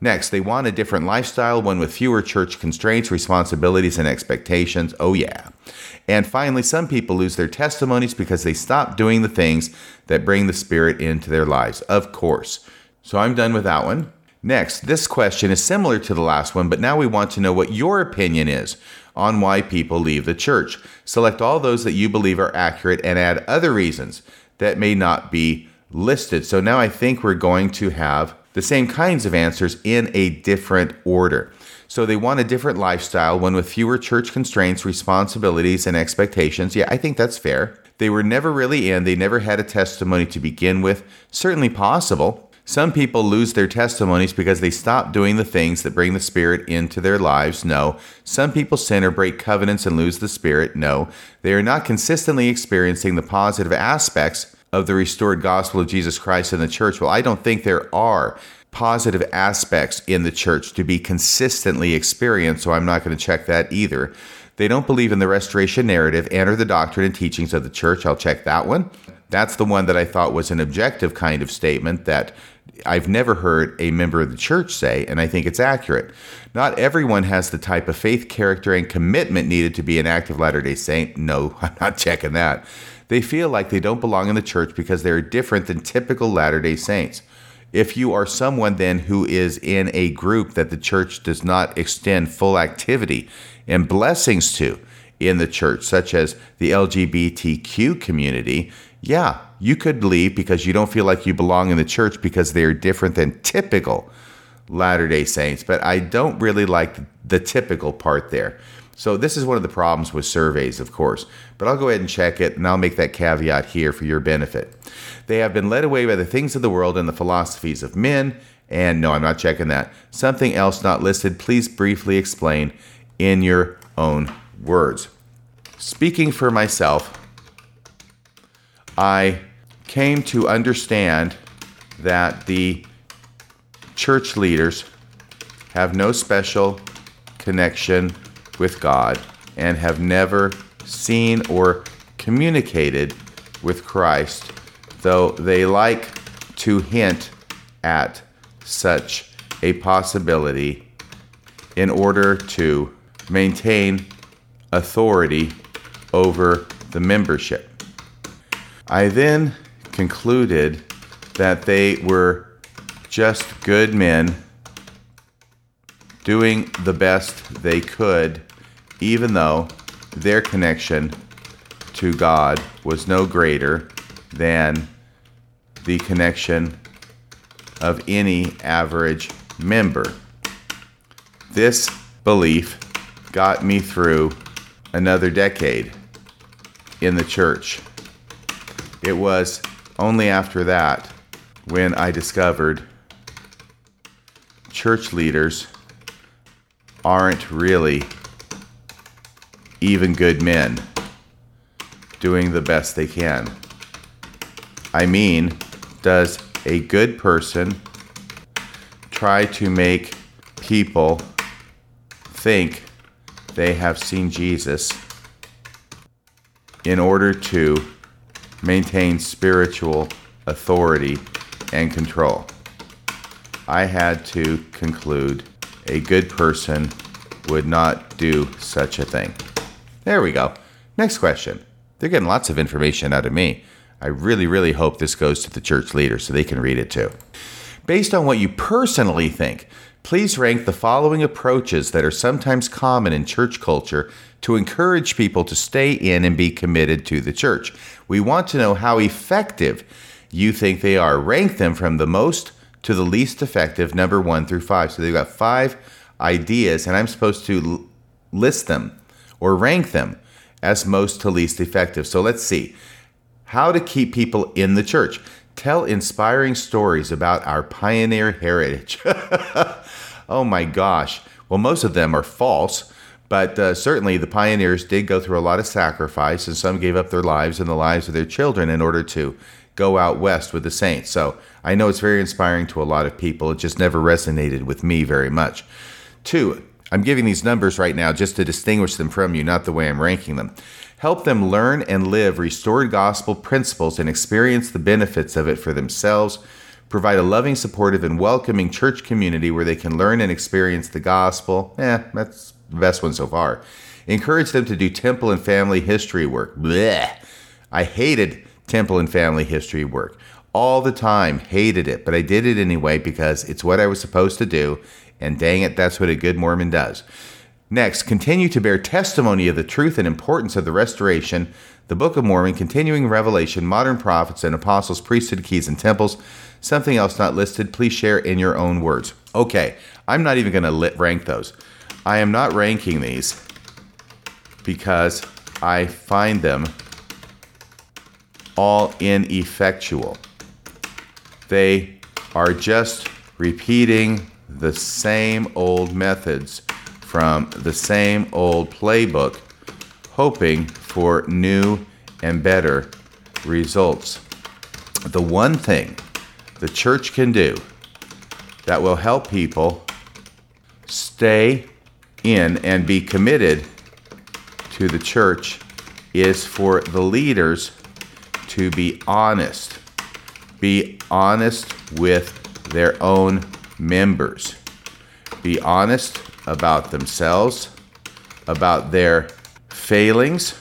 Next, they want a different lifestyle, one with fewer church constraints, responsibilities, and expectations. Oh, yeah. And finally, some people lose their testimonies because they stop doing the things that bring the Spirit into their lives. Of course. So I'm done with that one. Next, this question is similar to the last one, but now we want to know what your opinion is on why people leave the church. Select all those that you believe are accurate and add other reasons that may not be listed. So now I think we're going to have the same kinds of answers in a different order. So they want a different lifestyle, one with fewer church constraints, responsibilities, and expectations. Yeah, I think that's fair. They were never really in, they never had a testimony to begin with. Certainly possible. Some people lose their testimonies because they stop doing the things that bring the Spirit into their lives. No. Some people sin or break covenants and lose the Spirit. No. They are not consistently experiencing the positive aspects of the restored gospel of Jesus Christ in the church? Well, I don't think there are positive aspects in the church to be consistently experienced, so I'm not going to check that either. They don't believe in the restoration narrative and or the doctrine and teachings of the church. I'll check that one. That's the one that I thought was an objective kind of statement that I've never heard a member of the church say, and I think it's accurate. Not everyone has the type of faith, character, and commitment needed to be an active Latter day Saint. No, I'm not checking that. They feel like they don't belong in the church because they're different than typical Latter day Saints. If you are someone then who is in a group that the church does not extend full activity and blessings to in the church, such as the LGBTQ community, yeah, you could leave because you don't feel like you belong in the church because they're different than typical Latter day Saints. But I don't really like the typical part there. So this is one of the problems with surveys, of course, but I'll go ahead and check it and I'll make that caveat here for your benefit. They have been led away by the things of the world and the philosophies of men, and no, I'm not checking that. Something else not listed, please briefly explain in your own words. Speaking for myself, I came to understand that the church leaders have no special connection with God and have never seen or communicated with Christ, though they like to hint at such a possibility in order to maintain authority over the membership. I then concluded that they were just good men doing the best they could even though their connection to God was no greater than the connection of any average member. This belief got me through another decade in the church. It was only after that when I discovered church leaders aren't really even good men doing the best they can. I mean, does a good person try to make people think they have seen Jesus in order to maintain spiritual authority and control? I had to conclude a good person would not do such a thing. There we go. Next question. They're getting lots of information out of me. I really, really hope this goes to the church leader so they can read it too. Based on what you personally think, please rank the following approaches that are sometimes common in church culture to encourage people to stay in and be committed to the church. We want to know how effective you think they are. Rank them from the most to the least effective, number one through five. So they've got five ideas, and I'm supposed to list them or rank them as most to least effective. So let's see. How to keep people in the church. Tell inspiring stories about our pioneer heritage. oh my gosh. Well, most of them are false, but uh, certainly the pioneers did go through a lot of sacrifice, and some gave up their lives and the lives of their children in order to go out west with the saints. So I know it's very inspiring to a lot of people. It just never resonated with me very much. Two, I'm giving these numbers right now just to distinguish them from you, not the way I'm ranking them. Help them learn and live restored gospel principles and experience the benefits of it for themselves. Provide a loving, supportive, and welcoming church community where they can learn and experience the gospel. Eh, that's the best one so far. Encourage them to do temple and family history work. I hated temple and family history work all the time, hated it, but I did it anyway because it's what I was supposed to do and dang it, that's what a good Mormon does. Next, continue to bear testimony of the truth and importance of the restoration, the Book of Mormon, continuing revelation, modern prophets and apostles, priesthood keys, and temples. Something else not listed, please share in your own words. Okay, I'm not even going to rank those. I am not ranking these because I find them all ineffectual. They are just repeating the same old methods from the same old playbook, hoping for new and better results. The one thing the church can do that will help people stay in and be committed to the church is for the leaders to be honest. Be honest with their own members. Be honest about themselves, about their failings,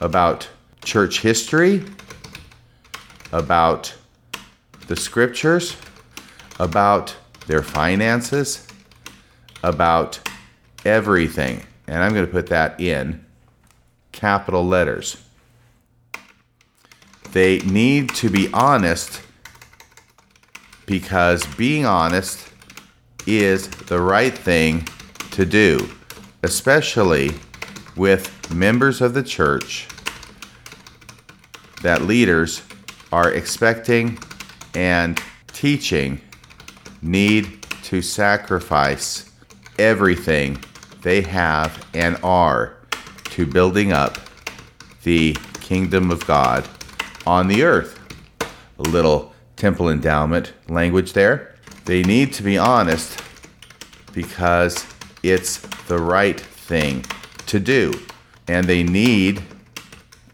about church history, about the scriptures, about their finances, about everything. And I'm going to put that in capital letters. They need to be honest because being honest is the right thing to do, especially with members of the church that leaders are expecting and teaching need to sacrifice everything they have and are to building up the kingdom of God on the earth. A little temple endowment language there. They need to be honest because it's the right thing to do. And they need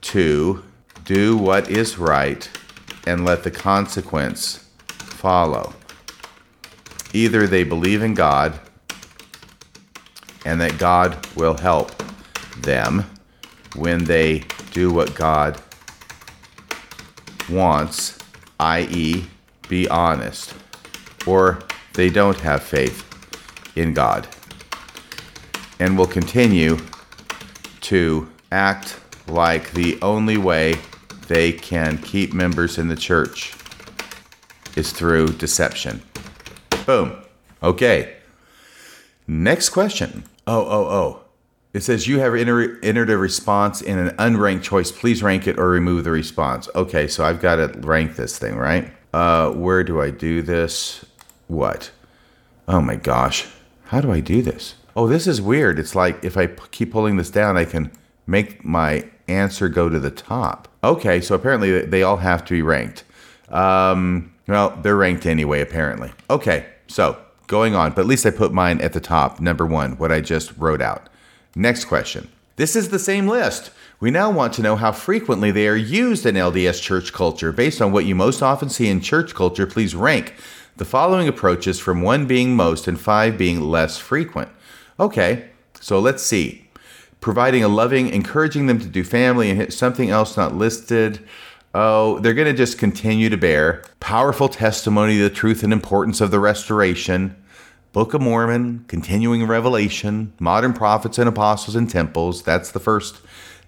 to do what is right and let the consequence follow. Either they believe in God and that God will help them when they do what God wants i.e., be honest, or they don't have faith in God and will continue to act like the only way they can keep members in the church is through deception. Boom. Okay. Next question. Oh, oh, oh. It says you have enter, entered a response in an unranked choice. Please rank it or remove the response. Okay, so I've got to rank this thing, right? Uh, where do I do this? What? Oh my gosh. How do I do this? Oh, this is weird. It's like if I p- keep pulling this down, I can make my answer go to the top. Okay, so apparently they all have to be ranked. Um, well, they're ranked anyway, apparently. Okay, so going on, but at least I put mine at the top, number one, what I just wrote out. Next question. This is the same list. We now want to know how frequently they are used in LDS church culture. Based on what you most often see in church culture, please rank the following approaches from one being most and five being less frequent. Okay, so let's see. Providing a loving, encouraging them to do family and hit something else not listed. Oh, they're going to just continue to bear powerful testimony the truth and importance of the restoration. Book of Mormon, continuing revelation, modern prophets and apostles and temples. That's the first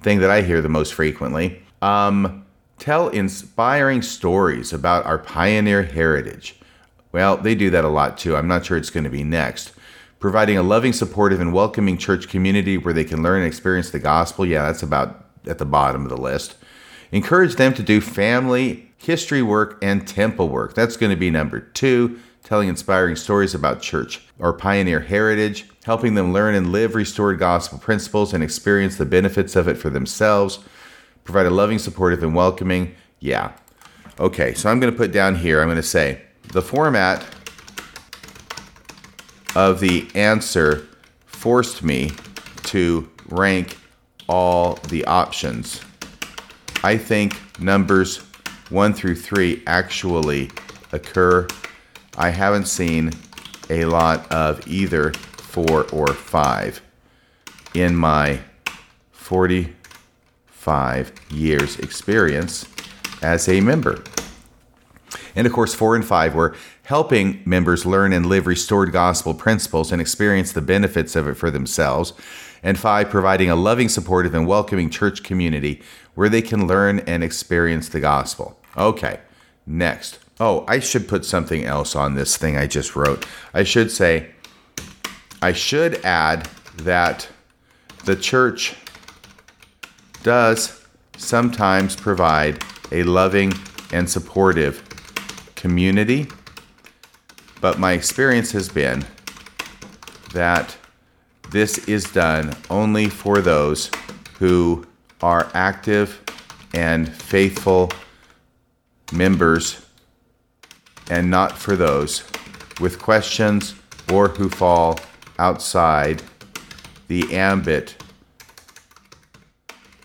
thing that I hear the most frequently. Um, tell inspiring stories about our pioneer heritage. Well, they do that a lot too. I'm not sure it's going to be next. Providing a loving, supportive, and welcoming church community where they can learn and experience the gospel. Yeah, that's about at the bottom of the list. Encourage them to do family, history work, and temple work. That's going to be number two. Telling inspiring stories about church or pioneer heritage, helping them learn and live restored gospel principles and experience the benefits of it for themselves. Provide a loving, supportive, and welcoming. Yeah. Okay, so I'm going to put down here, I'm going to say the format of the answer forced me to rank all the options. I think numbers one through three actually occur. I haven't seen a lot of either four or five in my 45 years experience as a member. And of course, four and five were helping members learn and live restored gospel principles and experience the benefits of it for themselves. And five, providing a loving, supportive, and welcoming church community where they can learn and experience the gospel. Okay, next. Oh, I should put something else on this thing I just wrote. I should say, I should add that the church does sometimes provide a loving and supportive community, but my experience has been that this is done only for those who are active and faithful members and not for those with questions or who fall outside the ambit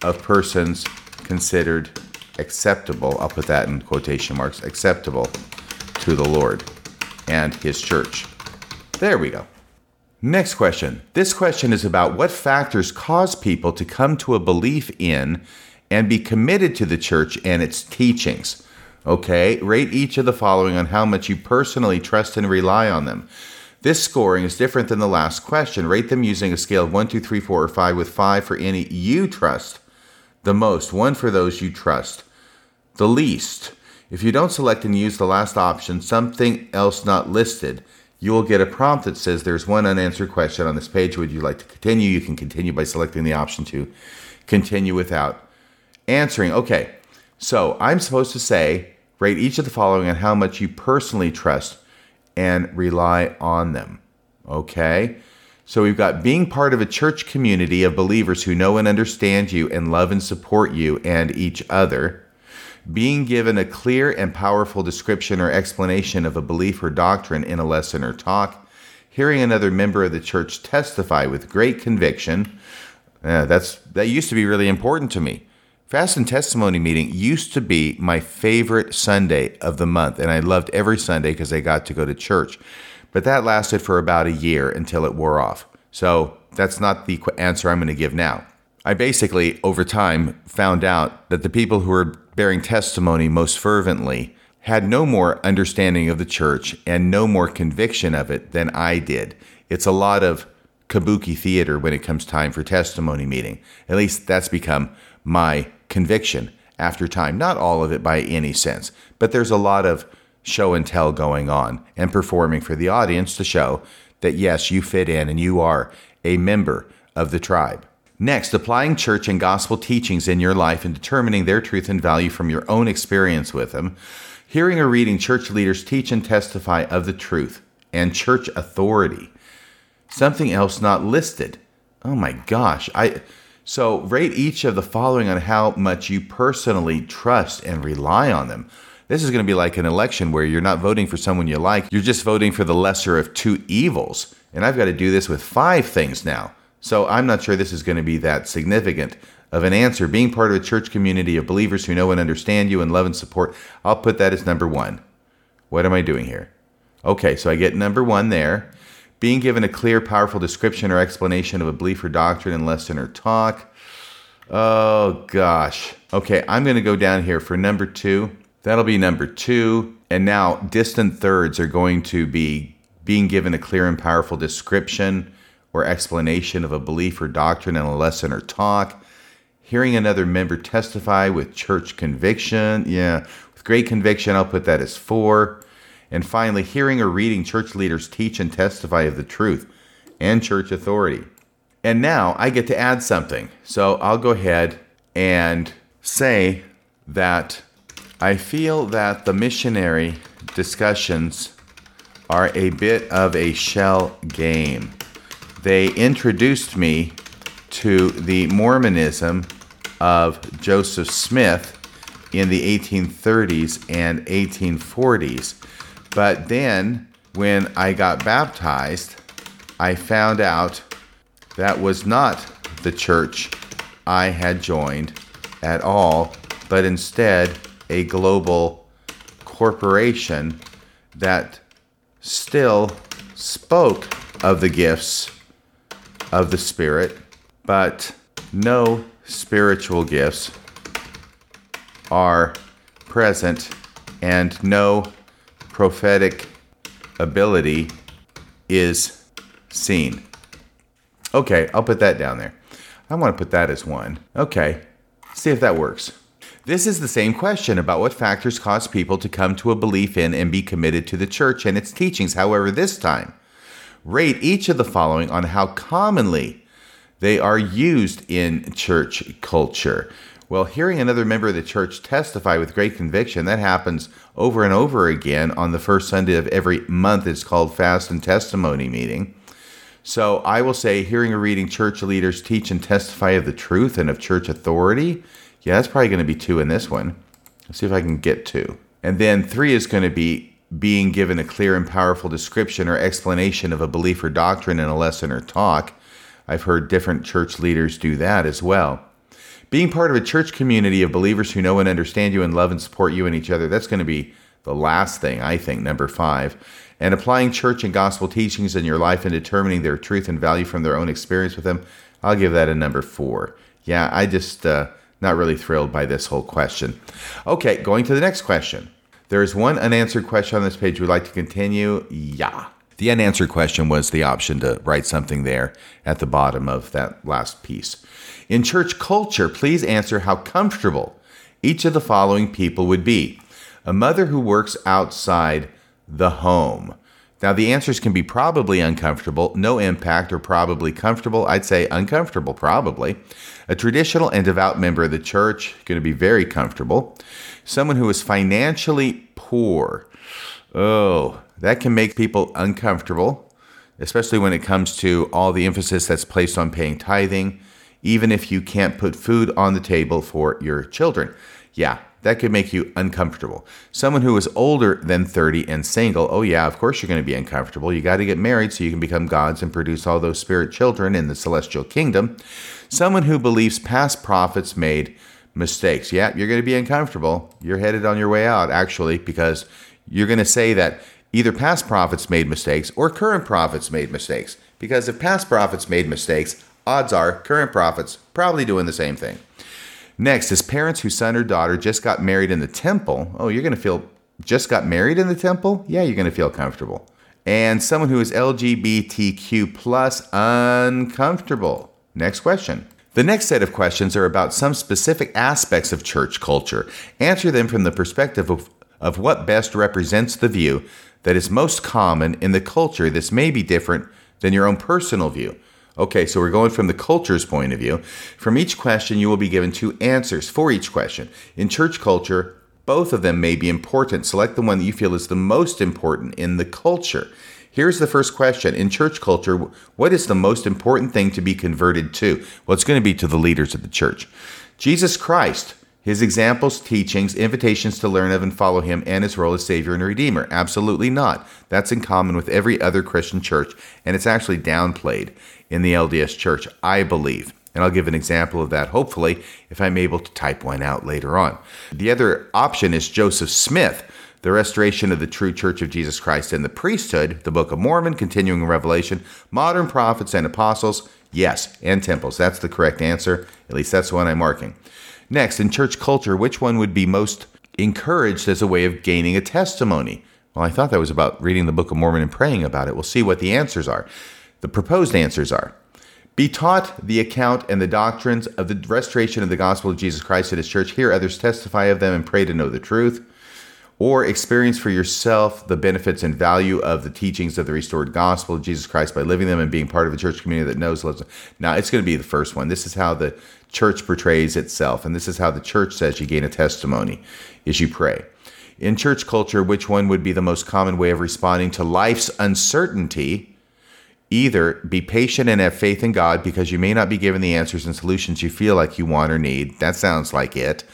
of persons considered acceptable, I'll put that in quotation marks, acceptable to the Lord and His church. There we go. Next question. This question is about what factors cause people to come to a belief in and be committed to the church and its teachings. Okay, rate each of the following on how much you personally trust and rely on them. This scoring is different than the last question. Rate them using a scale of 1, 2, 3, 4, or 5, with 5 for any you trust the most, 1 for those you trust the least. If you don't select and use the last option, something else not listed, you will get a prompt that says there's one unanswered question on this page. Would you like to continue? You can continue by selecting the option to continue without answering. Okay, so I'm supposed to say, rate each of the following on how much you personally trust and rely on them. Okay, so we've got being part of a church community of believers who know and understand you and love and support you and each other being given a clear and powerful description or explanation of a belief or doctrine in a lesson or talk, hearing another member of the church testify with great conviction. Uh, that's that used to be really important to me. Fast and testimony meeting used to be my favorite Sunday of the month, and I loved every Sunday because I got to go to church. But that lasted for about a year until it wore off. So that's not the answer I'm going to give now. I basically, over time, found out that the people who were bearing testimony most fervently had no more understanding of the church and no more conviction of it than I did. It's a lot of kabuki theater when it comes time for testimony meeting. At least that's become my conviction after time. Not all of it by any sense, but there's a lot of show and tell going on and performing for the audience to show that yes, you fit in and you are a member of the tribe. Next, applying church and gospel teachings in your life and determining their truth and value from your own experience with them. Hearing or reading church leaders teach and testify of the truth and church authority. Something else not listed. Oh my gosh. I so rate each of the following on how much you personally trust and rely on them. This is going to be like an election where you're not voting for someone you like, you're just voting for the lesser of two evils. And I've got to do this with five things now. So I'm not sure this is going to be that significant of an answer. Being part of a church community of believers who know and understand you and love and support, I'll put that as number one. What am I doing here? Okay, so I get number one there. Being given a clear, powerful description or explanation of a belief or doctrine in lesson or talk. Oh gosh. Okay, I'm going to go down here for number two. That'll be number two. And now, distant thirds are going to be being given a clear and powerful description or explanation of a belief or doctrine in a lesson or talk. Hearing another member testify with church conviction. Yeah, with great conviction, I'll put that as four. And finally, hearing or reading church leaders teach and testify of the truth and church authority. And now I get to add something. So I'll go ahead and say that I feel that the missionary discussions are a bit of a shell game. They introduced me to the Mormonism of Joseph Smith in the 1830s and 1840s. But then, when I got baptized, I found out that was not the church I had joined at all, but instead a global corporation that still spoke of the gifts of the Spirit, but no spiritual gifts are present and no prophetic ability is seen. Okay, I'll put that down there. I want to put that as one. Okay, see if that works. This is the same question about what factors cause people to come to a belief in and be committed to the church and its teachings. However, this time, rate each of the following on how commonly they are used in church culture. Well, hearing another member of the church testify with great conviction, that happens over and over again on the first Sunday of every month. It's called Fast and Testimony Meeting. So I will say, hearing or reading church leaders teach and testify of the truth and of church authority. Yeah, that's probably going to be two in this one. Let's see if I can get two. And then three is going to be being given a clear and powerful description or explanation of a belief or doctrine in a lesson or talk. I've heard different church leaders do that as well. Being part of a church community of believers who know and understand you and love and support you and each other, that's going to be the last thing, I think, number five. And applying church and gospel teachings in your life and determining their truth and value from their own experience with them, I'll give that a number four. Yeah, I just, uh, not really thrilled by this whole question. Okay, going to the next question. There is one unanswered question on this page. Would like to continue? Yeah. The unanswered question was the option to write something there at the bottom of that last piece. In church culture, please answer how comfortable each of the following people would be. A mother who works outside the home. Now, the answers can be probably uncomfortable, no impact, or probably comfortable. I'd say uncomfortable, probably. A traditional and devout member of the church, going to be very comfortable. Someone who is financially poor. Oh, that can make people uncomfortable, especially when it comes to all the emphasis that's placed on paying tithing even if you can't put food on the table for your children. Yeah, that could make you uncomfortable. Someone who is older than 30 and single, oh, yeah, of course you're going to be uncomfortable. You got to get married so you can become gods and produce all those spirit children in the celestial kingdom. Someone who believes past prophets made mistakes. Yeah, you're going to be uncomfortable. You're headed on your way out, actually, because you're going to say that either past prophets made mistakes or current prophets made mistakes. Because if past prophets made mistakes, odds are current prophets probably doing the same thing. Next is parents whose son or daughter just got married in the temple. Oh, you're going to feel just got married in the temple? Yeah, you're going to feel comfortable. And someone who is LGBTQ plus uncomfortable. Next question. The next set of questions are about some specific aspects of church culture. Answer them from the perspective of, of what best represents the view that is most common in the culture. This may be different than your own personal view. Okay, so we're going from the culture's point of view. From each question, you will be given two answers for each question. In church culture, both of them may be important. Select the one that you feel is the most important in the culture. Here's the first question In church culture, what is the most important thing to be converted to? Well, it's going to be to the leaders of the church. Jesus Christ, his examples, teachings, invitations to learn of and follow him, and his role as Savior and Redeemer. Absolutely not. That's in common with every other Christian church, and it's actually downplayed in the LDS church, I believe. And I'll give an example of that, hopefully, if I'm able to type one out later on. The other option is Joseph Smith, the restoration of the true church of Jesus Christ and the priesthood, the Book of Mormon, continuing Revelation, modern prophets and apostles, yes, and temples. That's the correct answer. At least that's the one I'm marking. Next, in church culture, which one would be most encouraged as a way of gaining a testimony? Well, I thought that was about reading the Book of Mormon and praying about it. We'll see what the answers are. The proposed answers are be taught the account and the doctrines of the restoration of the gospel of Jesus Christ at his church. Hear others testify of them and pray to know the truth. Or experience for yourself the benefits and value of the teachings of the restored gospel of Jesus Christ by living them and being part of a church community that knows, loves. Them. Now, it's going to be the first one. This is how the church portrays itself, and this is how the church says you gain a testimony: is you pray. In church culture, which one would be the most common way of responding to life's uncertainty? Either be patient and have faith in God because you may not be given the answers and solutions you feel like you want or need. That sounds like it.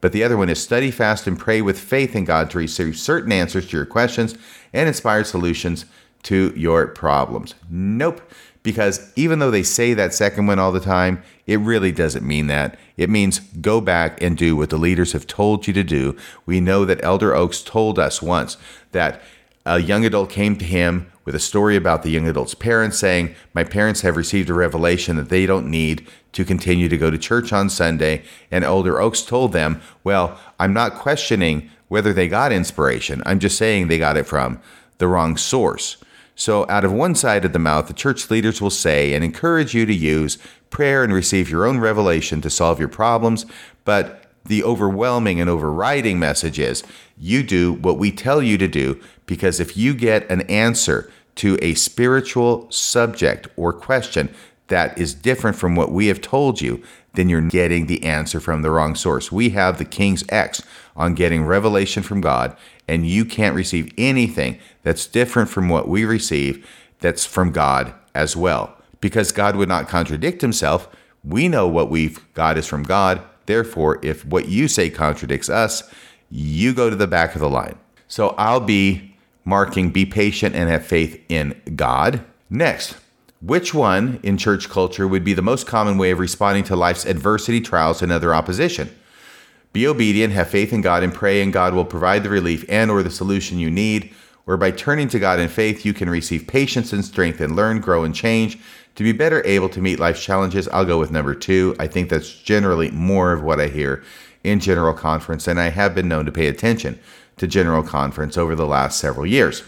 But the other one is study fast and pray with faith in God to receive certain answers to your questions and inspired solutions to your problems. Nope. Because even though they say that second one all the time, it really doesn't mean that. It means go back and do what the leaders have told you to do. We know that Elder Oaks told us once that a young adult came to him with a story about the young adult's parents saying, My parents have received a revelation that they don't need to continue to go to church on Sunday. And Elder Oaks told them, Well, I'm not questioning whether they got inspiration. I'm just saying they got it from the wrong source. So, out of one side of the mouth, the church leaders will say and encourage you to use prayer and receive your own revelation to solve your problems. But the overwhelming and overriding message is you do what we tell you to do because if you get an answer to a spiritual subject or question that is different from what we have told you, then you're getting the answer from the wrong source. We have the King's X on getting revelation from God, and you can't receive anything that's different from what we receive that's from God as well. Because God would not contradict himself. We know what we've got is from God. Therefore, if what you say contradicts us, you go to the back of the line. So I'll be marking be patient and have faith in God. Next, which one in church culture would be the most common way of responding to life's adversity, trials, and other opposition? Be obedient, have faith in God, and pray, and God will provide the relief and or the solution you need. Or by turning to God in faith, you can receive patience and strength and learn, grow, and change to be better able to meet life's challenges. I'll go with number two. I think that's generally more of what I hear in General Conference, and I have been known to pay attention to General Conference over the last several years.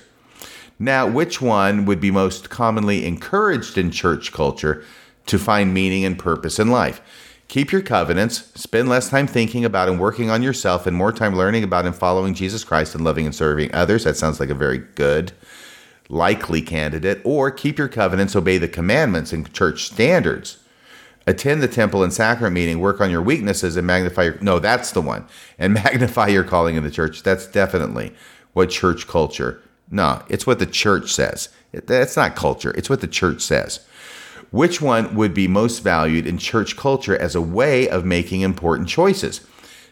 Now, which one would be most commonly encouraged in church culture to find meaning and purpose in life? Keep your covenants, spend less time thinking about and working on yourself, and more time learning about and following Jesus Christ and loving and serving others. That sounds like a very good, likely candidate. Or keep your covenants, obey the commandments and church standards attend the temple and sacrament meeting, work on your weaknesses, and magnify your. No, that's the one. And magnify your calling in the church. That's definitely what church culture. No, it's what the church says. That's not culture. It's what the church says. Which one would be most valued in church culture as a way of making important choices?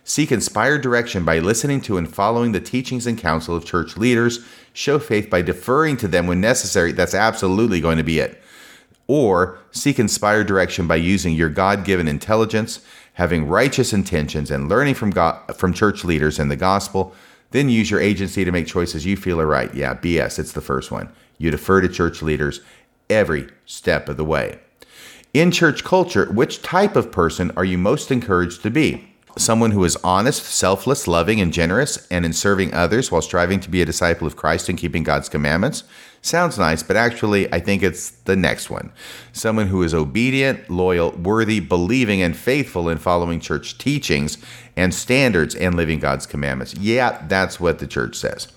Seek inspired direction by listening to and following the teachings and counsel of church leaders. Show faith by deferring to them when necessary. That's absolutely going to be it or seek inspired direction by using your God-given intelligence, having righteous intentions and learning from God from church leaders and the gospel, then use your agency to make choices you feel are right. Yeah, BS, it's the first one. You defer to church leaders every step of the way. In church culture, which type of person are you most encouraged to be? Someone who is honest, selfless, loving, and generous, and in serving others while striving to be a disciple of Christ and keeping God's commandments. Sounds nice, but actually, I think it's the next one. Someone who is obedient, loyal, worthy, believing, and faithful in following church teachings and standards and living God's commandments. Yeah, that's what the church says.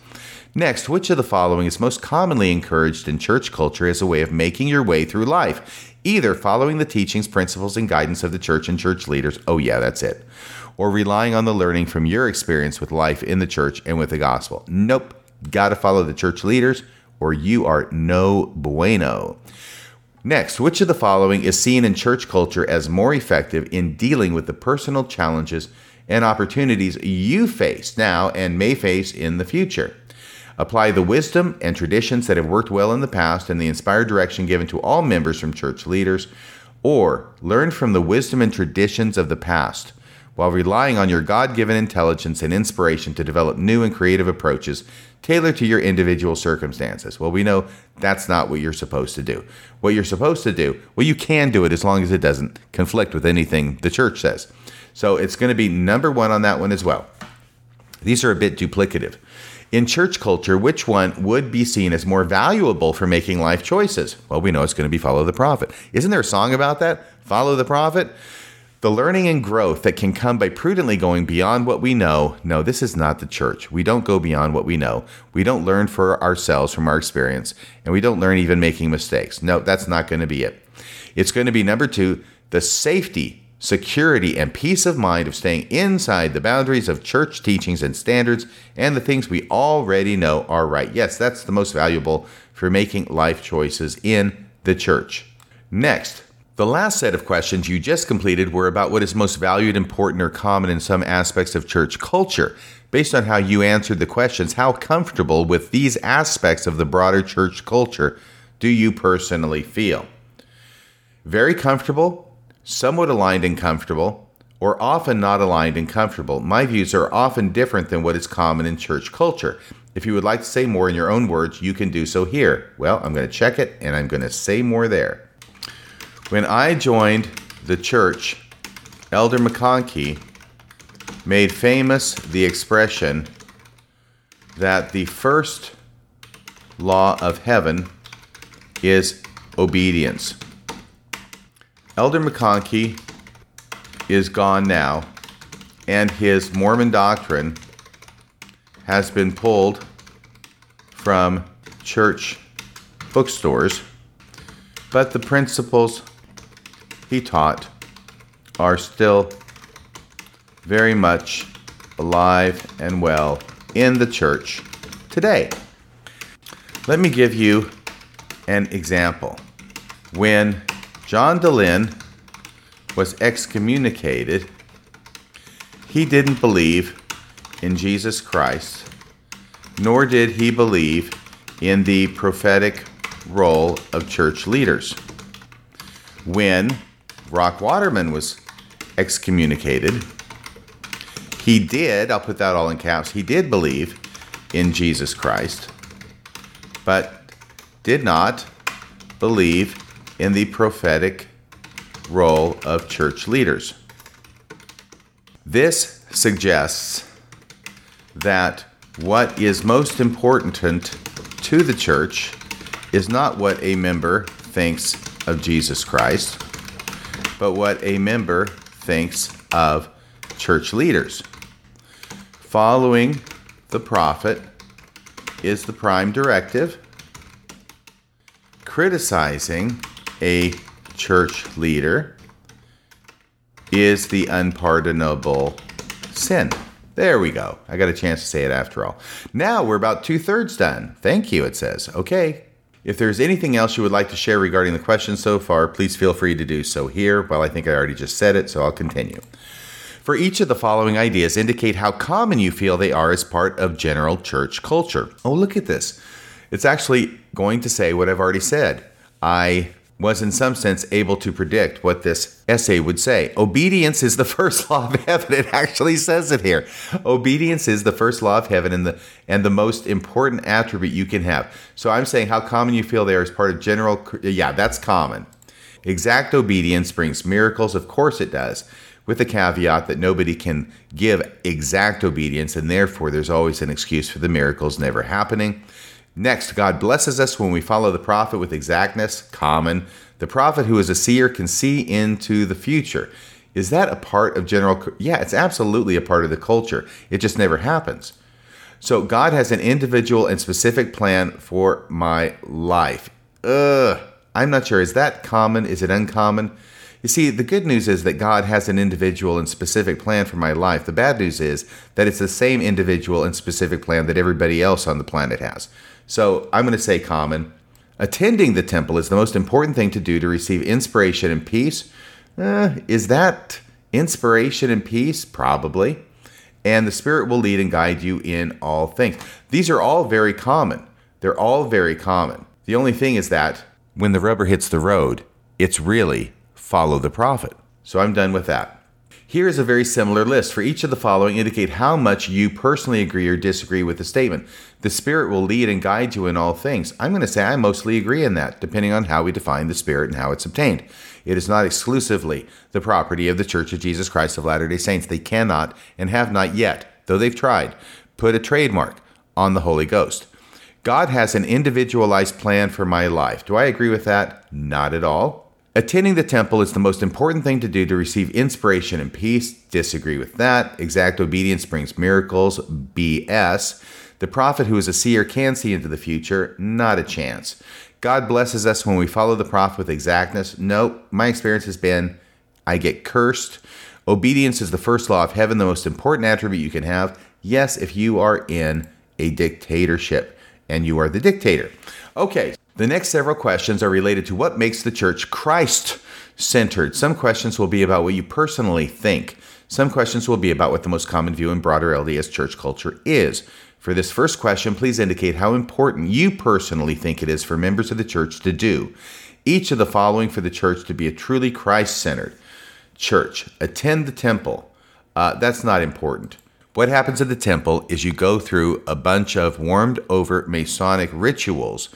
Next, which of the following is most commonly encouraged in church culture as a way of making your way through life? Either following the teachings, principles, and guidance of the church and church leaders. Oh, yeah, that's it. Or relying on the learning from your experience with life in the church and with the gospel. Nope. Got to follow the church leaders or you are no bueno. Next, which of the following is seen in church culture as more effective in dealing with the personal challenges and opportunities you face now and may face in the future? Apply the wisdom and traditions that have worked well in the past and the inspired direction given to all members from church leaders, or learn from the wisdom and traditions of the past while relying on your God given intelligence and inspiration to develop new and creative approaches tailored to your individual circumstances. Well, we know that's not what you're supposed to do. What you're supposed to do, well, you can do it as long as it doesn't conflict with anything the church says. So it's going to be number one on that one as well. These are a bit duplicative. In church culture, which one would be seen as more valuable for making life choices? Well, we know it's going to be follow the prophet. Isn't there a song about that? Follow the prophet? The learning and growth that can come by prudently going beyond what we know. No, this is not the church. We don't go beyond what we know. We don't learn for ourselves from our experience, and we don't learn even making mistakes. No, that's not going to be it. It's going to be number two, the safety, security, and peace of mind of staying inside the boundaries of church teachings and standards and the things we already know are right. Yes, that's the most valuable for making life choices in the church. Next, the last set of questions you just completed were about what is most valued, important, or common in some aspects of church culture. Based on how you answered the questions, how comfortable with these aspects of the broader church culture do you personally feel? Very comfortable, somewhat aligned and comfortable, or often not aligned and comfortable. My views are often different than what is common in church culture. If you would like to say more in your own words, you can do so here. Well, I'm going to check it and I'm going to say more there. When I joined the church, Elder McConkie made famous the expression that the first law of heaven is obedience. Elder McConkie is gone now, and his Mormon doctrine has been pulled from church bookstores, but the principles he taught are still very much alive and well in the church today. Let me give you an example. When John Dehlin was excommunicated, he didn't believe in Jesus Christ, nor did he believe in the prophetic role of church leaders. When Rock Waterman was excommunicated, he did, I'll put that all in caps, he did believe in Jesus Christ, but did not believe in the prophetic role of church leaders. This suggests that what is most important to the church is not what a member thinks of Jesus Christ but what a member thinks of church leaders. Following the prophet is the prime directive. Criticizing a church leader is the unpardonable sin. There we go. I got a chance to say it after all. Now we're about two thirds done. Thank you, it says. Okay, if there's anything else you would like to share regarding the questions so far, please feel free to do so here. Well, I think I already just said it, so I'll continue. For each of the following ideas, indicate how common you feel they are as part of general church culture. Oh, look at this. It's actually going to say what I've already said. I was in some sense able to predict what this essay would say. Obedience is the first law of heaven. It actually says it here. Obedience is the first law of heaven and the and the most important attribute you can have. So I'm saying how common you feel there is part of general yeah, that's common. Exact obedience brings miracles, of course it does, with the caveat that nobody can give exact obedience and therefore there's always an excuse for the miracles never happening. Next, God blesses us when we follow the prophet with exactness, common. The prophet who is a seer can see into the future. Is that a part of general? Yeah, it's absolutely a part of the culture. It just never happens. So God has an individual and specific plan for my life. Ugh. I'm not sure. Is that common? Is it uncommon? You see, the good news is that God has an individual and specific plan for my life. The bad news is that it's the same individual and specific plan that everybody else on the planet has. So I'm going to say common. Attending the temple is the most important thing to do to receive inspiration and peace. Uh, is that inspiration and peace? Probably. And the Spirit will lead and guide you in all things. These are all very common. They're all very common. The only thing is that when the rubber hits the road, it's really follow the prophet. So I'm done with that. Here is a very similar list. For each of the following, indicate how much you personally agree or disagree with the statement. The Spirit will lead and guide you in all things. I'm going to say I mostly agree in that, depending on how we define the Spirit and how it's obtained. It is not exclusively the property of the Church of Jesus Christ of Latter day Saints. They cannot and have not yet, though they've tried, put a trademark on the Holy Ghost. God has an individualized plan for my life. Do I agree with that? Not at all. Attending the temple is the most important thing to do to receive inspiration and peace. Disagree with that. Exact obedience brings miracles. BS. The prophet who is a seer can see into the future. Not a chance. God blesses us when we follow the prophet with exactness. Nope. my experience has been I get cursed. Obedience is the first law of heaven, the most important attribute you can have. Yes, if you are in a dictatorship and you are the dictator. Okay, the next several questions are related to what makes the church Christ centered. Some questions will be about what you personally think. Some questions will be about what the most common view in broader LDS church culture is. For this first question, please indicate how important you personally think it is for members of the church to do each of the following for the church to be a truly Christ centered church. Attend the temple. Uh, that's not important. What happens at the temple is you go through a bunch of warmed over Masonic rituals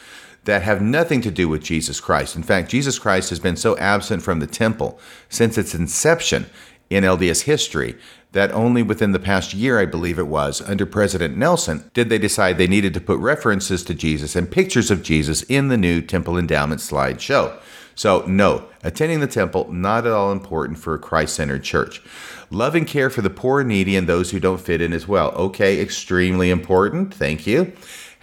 that have nothing to do with Jesus Christ. In fact, Jesus Christ has been so absent from the temple since its inception in LDS history that only within the past year, I believe it was, under President Nelson, did they decide they needed to put references to Jesus and pictures of Jesus in the new temple endowment slideshow. So, no, attending the temple, not at all important for a Christ centered church. Love and care for the poor needy and those who don't fit in as well. Okay, extremely important. Thank you.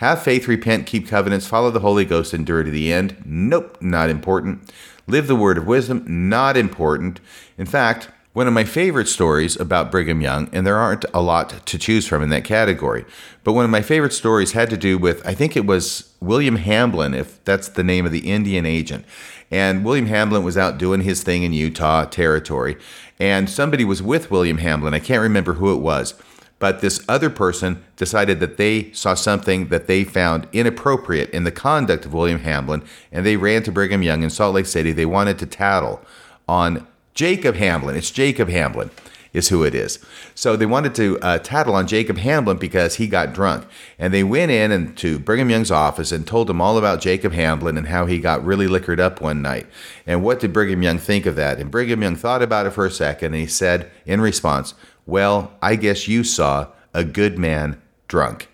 Have faith, repent, keep covenants, follow the Holy Ghost, endure to the end. Nope, not important. Live the word of wisdom, not important. In fact, one of my favorite stories about Brigham Young, and there aren't a lot to choose from in that category, but one of my favorite stories had to do with, I think it was William Hamblin, if that's the name of the Indian agent. And William Hamblin was out doing his thing in Utah territory, and somebody was with William Hamblin. I can't remember who it was, but this other person decided that they saw something that they found inappropriate in the conduct of William Hamblin, and they ran to Brigham Young in Salt Lake City. They wanted to tattle on Jacob Hamblin. It's Jacob Hamblin is who it is. So they wanted to uh, tattle on Jacob Hamblin because he got drunk. And they went in and to Brigham Young's office and told him all about Jacob Hamblin and how he got really liquored up one night. And what did Brigham Young think of that? And Brigham Young thought about it for a second and he said in response, Well, I guess you saw a good man drunk.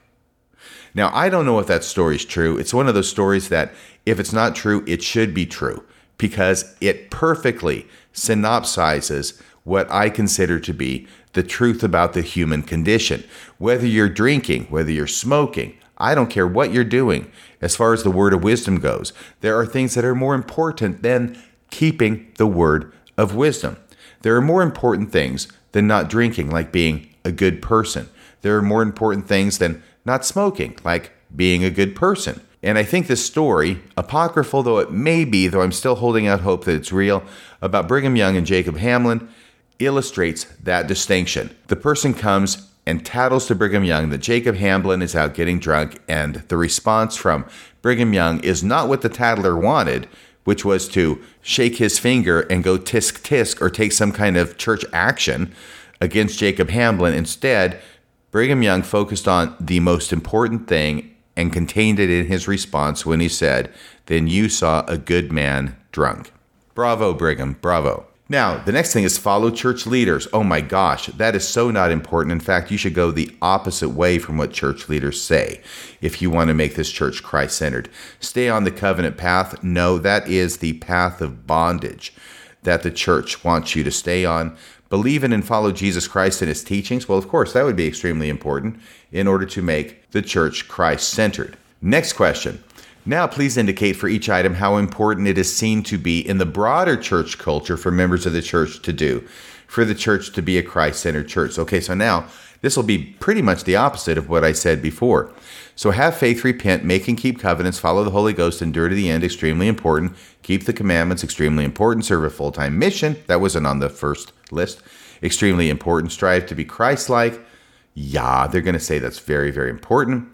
Now, I don't know if that story is true. It's one of those stories that if it's not true, it should be true because it perfectly synopsizes what I consider to be the truth about the human condition. Whether you're drinking, whether you're smoking, I don't care what you're doing as far as the word of wisdom goes. There are things that are more important than keeping the word of wisdom. There are more important things than not drinking, like being a good person. There are more important things than not smoking, like being a good person. And I think this story, apocryphal though it may be, though I'm still holding out hope that it's real, about Brigham Young and Jacob Hamblin illustrates that distinction. The person comes and tattles to Brigham Young that Jacob Hamblin is out getting drunk, and the response from Brigham Young is not what the tattler wanted, which was to shake his finger and go tisk tisk or take some kind of church action against Jacob Hamblin. Instead, Brigham Young focused on the most important thing and contained it in his response when he said, Then you saw a good man drunk. Bravo, Brigham, bravo. Now, the next thing is follow church leaders. Oh my gosh, that is so not important. In fact, you should go the opposite way from what church leaders say if you want to make this church Christ centered. Stay on the covenant path. No, that is the path of bondage that the church wants you to stay on. believe in and follow Jesus Christ and his teachings? Well, of course, that would be extremely important in order to make the church Christ centered. Next question. Now, please indicate for each item how important it is seen to be in the broader church culture for members of the church to do, for the church to be a Christ centered church. Okay, so now this will be pretty much the opposite of what I said before. So have faith, repent, make and keep covenants, follow the Holy Ghost, endure to the end, extremely important. Keep the commandments, extremely important. Serve a full time mission. That wasn't on the first list. Extremely important. Strive to be Christ like. Yeah, they're going to say that's very, very important.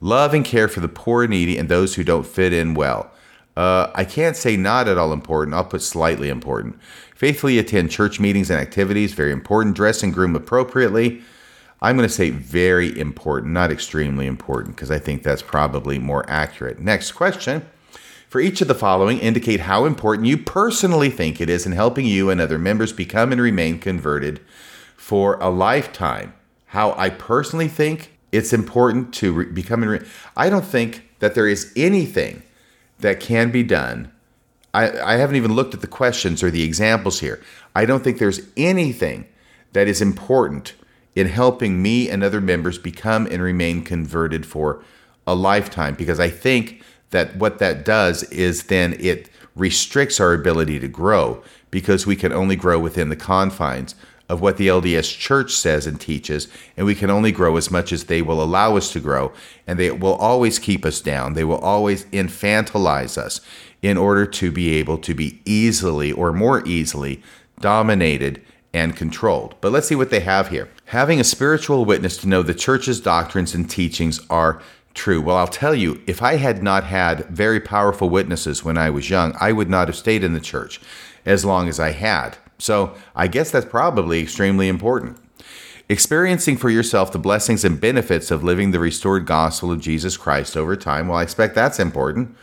Love and care for the poor and needy and those who don't fit in well. Uh, I can't say not at all important. I'll put slightly important. Faithfully attend church meetings and activities. Very important. Dress and groom appropriately. I'm going to say very important, not extremely important, because I think that's probably more accurate. Next question. For each of the following, indicate how important you personally think it is in helping you and other members become and remain converted for a lifetime. How I personally think it's important to re- become and re- I don't think that there is anything that can be done. I, I haven't even looked at the questions or the examples here. I don't think there's anything that is important in helping me and other members become and remain converted for a lifetime because I think that what that does is then it restricts our ability to grow because we can only grow within the confines of what the LDS church says and teaches, and we can only grow as much as they will allow us to grow, and they will always keep us down. They will always infantilize us in order to be able to be easily or more easily dominated and controlled. But let's see what they have here. Having a spiritual witness to know the church's doctrines and teachings are true. Well, I'll tell you, if I had not had very powerful witnesses when I was young, I would not have stayed in the church as long as I had. So I guess that's probably extremely important. Experiencing for yourself the blessings and benefits of living the restored gospel of Jesus Christ over time, well, I expect that's important.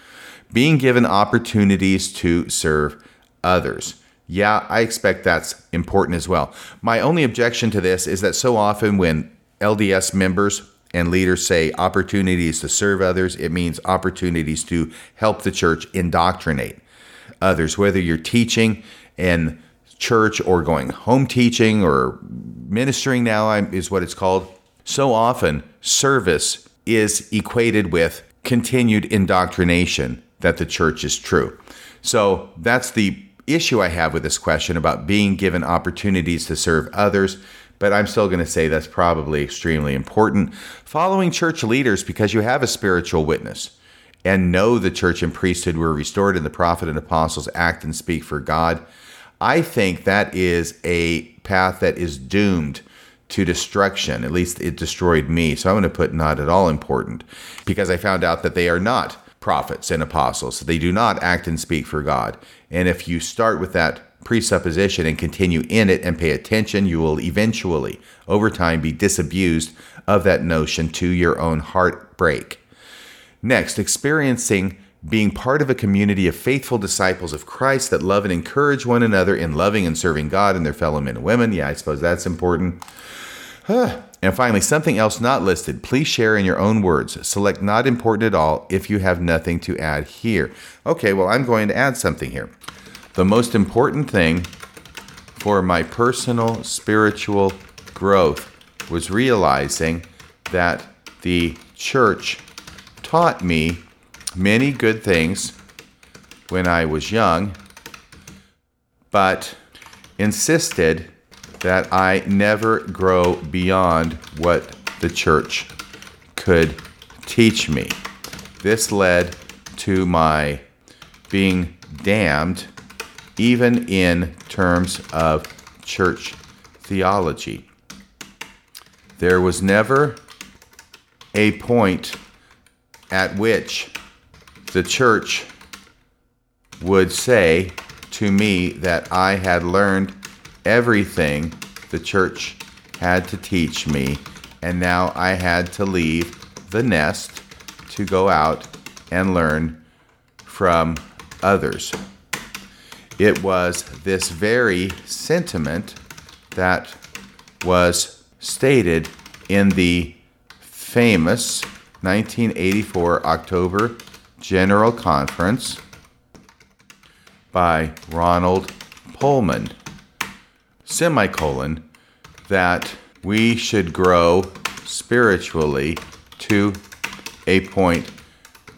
Being given opportunities to serve others. Yeah, I expect that's important as well. My only objection to this is that so often when LDS members and leaders say opportunities to serve others, it means opportunities to help the church indoctrinate others, whether you're teaching in church or going home teaching or ministering now is what it's called. So often, service is equated with continued indoctrination that the church is true. So that's the issue I have with this question about being given opportunities to serve others, but I'm still going to say that's probably extremely important. Following church leaders because you have a spiritual witness and know the church and priesthood were restored and the prophet and apostles act and speak for God. I think that is a path that is doomed to destruction. At least it destroyed me. So I'm going to put not at all important because I found out that they are not prophets and apostles. They do not act and speak for God. And if you start with that presupposition and continue in it and pay attention, you will eventually, over time, be disabused of that notion to your own heartbreak. Next, experiencing being part of a community of faithful disciples of Christ that love and encourage one another in loving and serving God and their fellow men and women. Yeah, I suppose that's important. And finally, something else not listed. Please share in your own words. Select not important at all if you have nothing to add here. Okay, well, I'm going to add something here. The most important thing for my personal spiritual growth was realizing that the church taught me many good things when I was young, but insisted that I never grow beyond what the church could teach me. This led to my being damned, even in terms of church theology. There was never a point at which the church would say to me that I had learned everything the church had to teach me, and now I had to leave the nest to go out and learn from others. It was this very sentiment that was stated in the famous 1984 October General Conference by Ronald Poelman semicolon, that we should grow spiritually to a point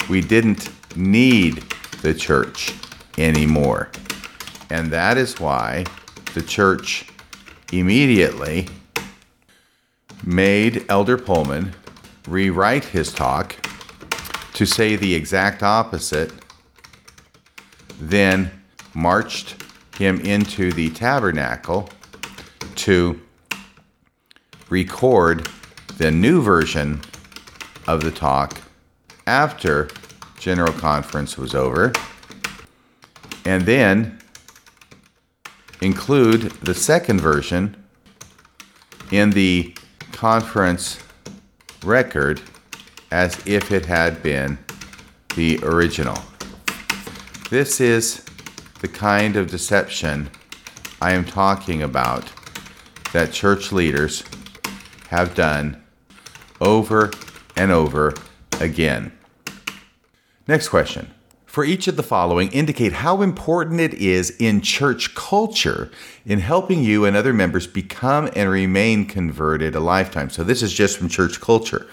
we didn't need the church anymore. And that is why the church immediately made Elder Poelman rewrite his talk to say the exact opposite, then marched him into the tabernacle to record the new version of the talk after General Conference was over, and then include the second version in the conference record as if it had been the original. This is the kind of deception I am talking about that church leaders have done over and over again. Next question. For each of the following, indicate how important it is in church culture in helping you and other members become and remain converted a lifetime. So, this is just from church culture.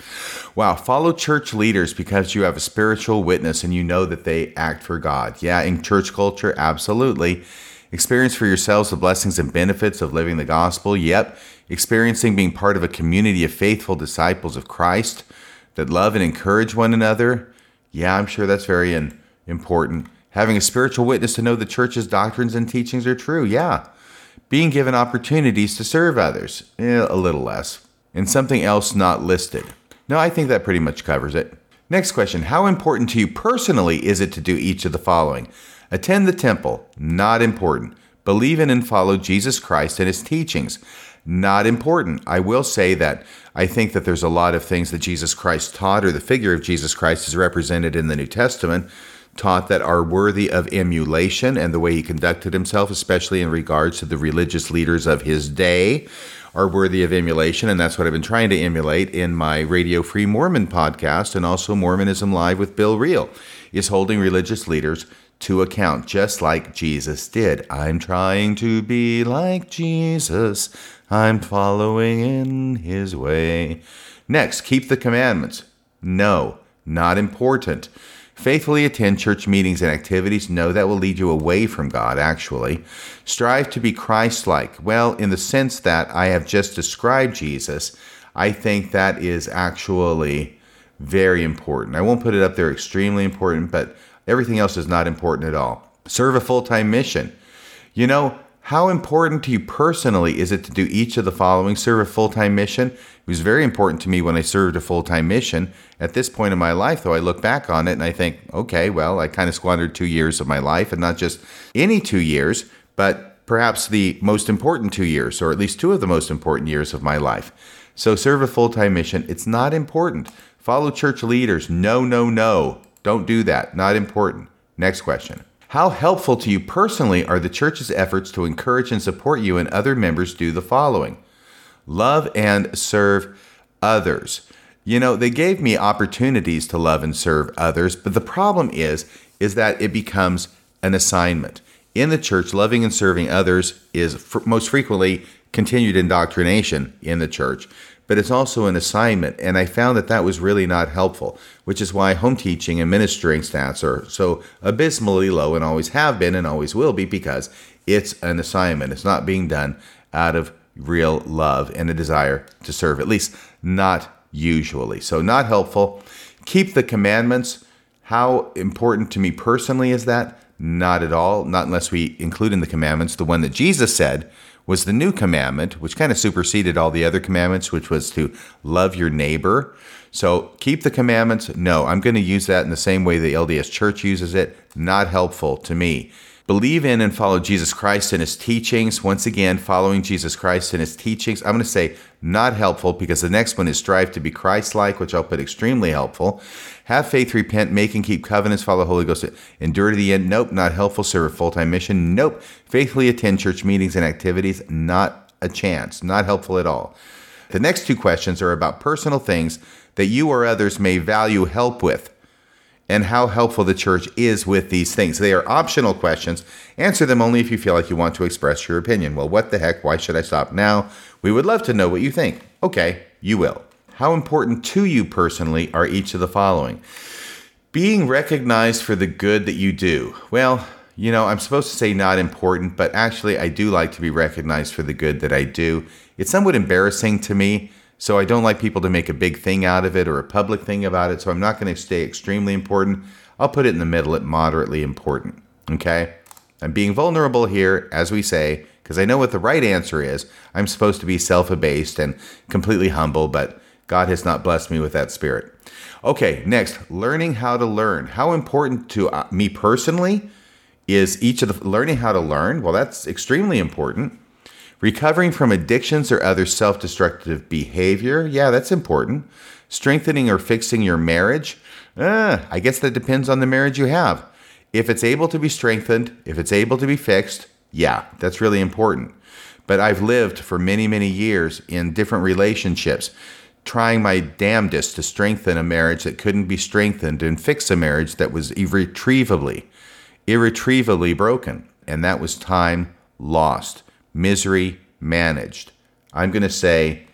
Wow, follow church leaders because you have a spiritual witness and you know that they act for God. Yeah, in church culture, absolutely. Experience for yourselves the blessings and benefits of living the gospel. Yep. Experiencing being part of a community of faithful disciples of Christ that love and encourage one another. Yeah, I'm sure that's very important. Having a spiritual witness to know the church's doctrines and teachings are true. Yeah. Being given opportunities to serve others. Eh, a little less. And something else not listed. No, I think that pretty much covers it. Next question How important to you personally is it to do each of the following? Attend the temple, not important. Believe in and follow Jesus Christ and his teachings, not important. I will say that I think that there's a lot of things that Jesus Christ taught, or the figure of Jesus Christ is represented in the New Testament, taught that are worthy of emulation, and the way he conducted himself, especially in regards to the religious leaders of his day, are worthy of emulation. And that's what I've been trying to emulate in my Radio Free Mormon podcast and also Mormonism Live with Bill Reel, is holding religious leaders to account, just like Jesus did. I'm trying to be like Jesus. I'm following in his way. Next, keep the commandments. No, not important. Faithfully attend church meetings and activities. No, that will lead you away from God, actually. Strive to be Christ like. Well, in the sense that I have just described Jesus, I think that is actually very important. I won't put it up there extremely important, but Everything else is not important at all. Serve a full time mission. You know, how important to you personally is it to do each of the following? Serve a full time mission. It was very important to me when I served a full time mission. At this point in my life, though, I look back on it and I think, okay, well, I kind of squandered two years of my life, and not just any two years, but perhaps the most important two years, or at least two of the most important years of my life. So serve a full time mission. It's not important. Follow church leaders. No, no, no. Don't do that. Not important. Next question. How helpful to you personally are the church's efforts to encourage and support you and other members do the following? Love and serve others. You know, they gave me opportunities to love and serve others, but the problem is is that it becomes an assignment. In the church, loving and serving others is most frequently continued indoctrination in the church but it's also an assignment. And I found that that was really not helpful, which is why home teaching and ministering stats are so abysmally low and always have been and always will be because it's an assignment. It's not being done out of real love and a desire to serve, at least not usually. So, not helpful. Keep the commandments. How important to me personally is that? Not at all, not unless we include in the commandments the one that Jesus said was the new commandment, which kind of superseded all the other commandments, which was to love your neighbor. So keep the commandments. No, I'm going to use that in the same way the LDS church uses it. Not helpful to me. Believe in and follow Jesus Christ and his teachings. Once again, following Jesus Christ and his teachings. I'm going to say not helpful because the next one is strive to be Christ like, which I'll put extremely helpful. Have faith, repent, make and keep covenants, follow the Holy Ghost, endure to the end. Nope, not helpful. Serve a full time mission. Nope. Faithfully attend church meetings and activities. Not a chance. Not helpful at all. The next two questions are about personal things that you or others may value help with. and how helpful the church is with these things. They are optional questions. Answer them only if you feel like you want to express your opinion. Well, what the heck? Why should I stop now? We would love to know what you think. Okay, you will. How important to you personally are each of the following? Being recognized for the good that you do. Well, you know, I'm supposed to say not important, but actually, I do like to be recognized for the good that I do. It's somewhat embarrassing to me so I don't like people to make a big thing out of it or a public thing about it. So I'm not going to stay extremely important. I'll put it in the middle at moderately important. Okay? I'm being vulnerable here, as we say, because I know what the right answer is. I'm supposed to be self abased and completely humble, but God has not blessed me with that spirit. Okay, next, learning how to learn. How important to uh, me personally is each of the learning how to learn? Well, that's extremely important. Recovering from addictions or other self destructive behavior, yeah, that's important. Strengthening or fixing your marriage, uh, I guess that depends on the marriage you have. If it's able to be strengthened, if it's able to be fixed, yeah, that's really important. But I've lived for many, many years in different relationships, trying my damnedest to strengthen a marriage that couldn't be strengthened and fix a marriage that was irretrievably, irretrievably broken. And that was time lost misery managed. I'm going to say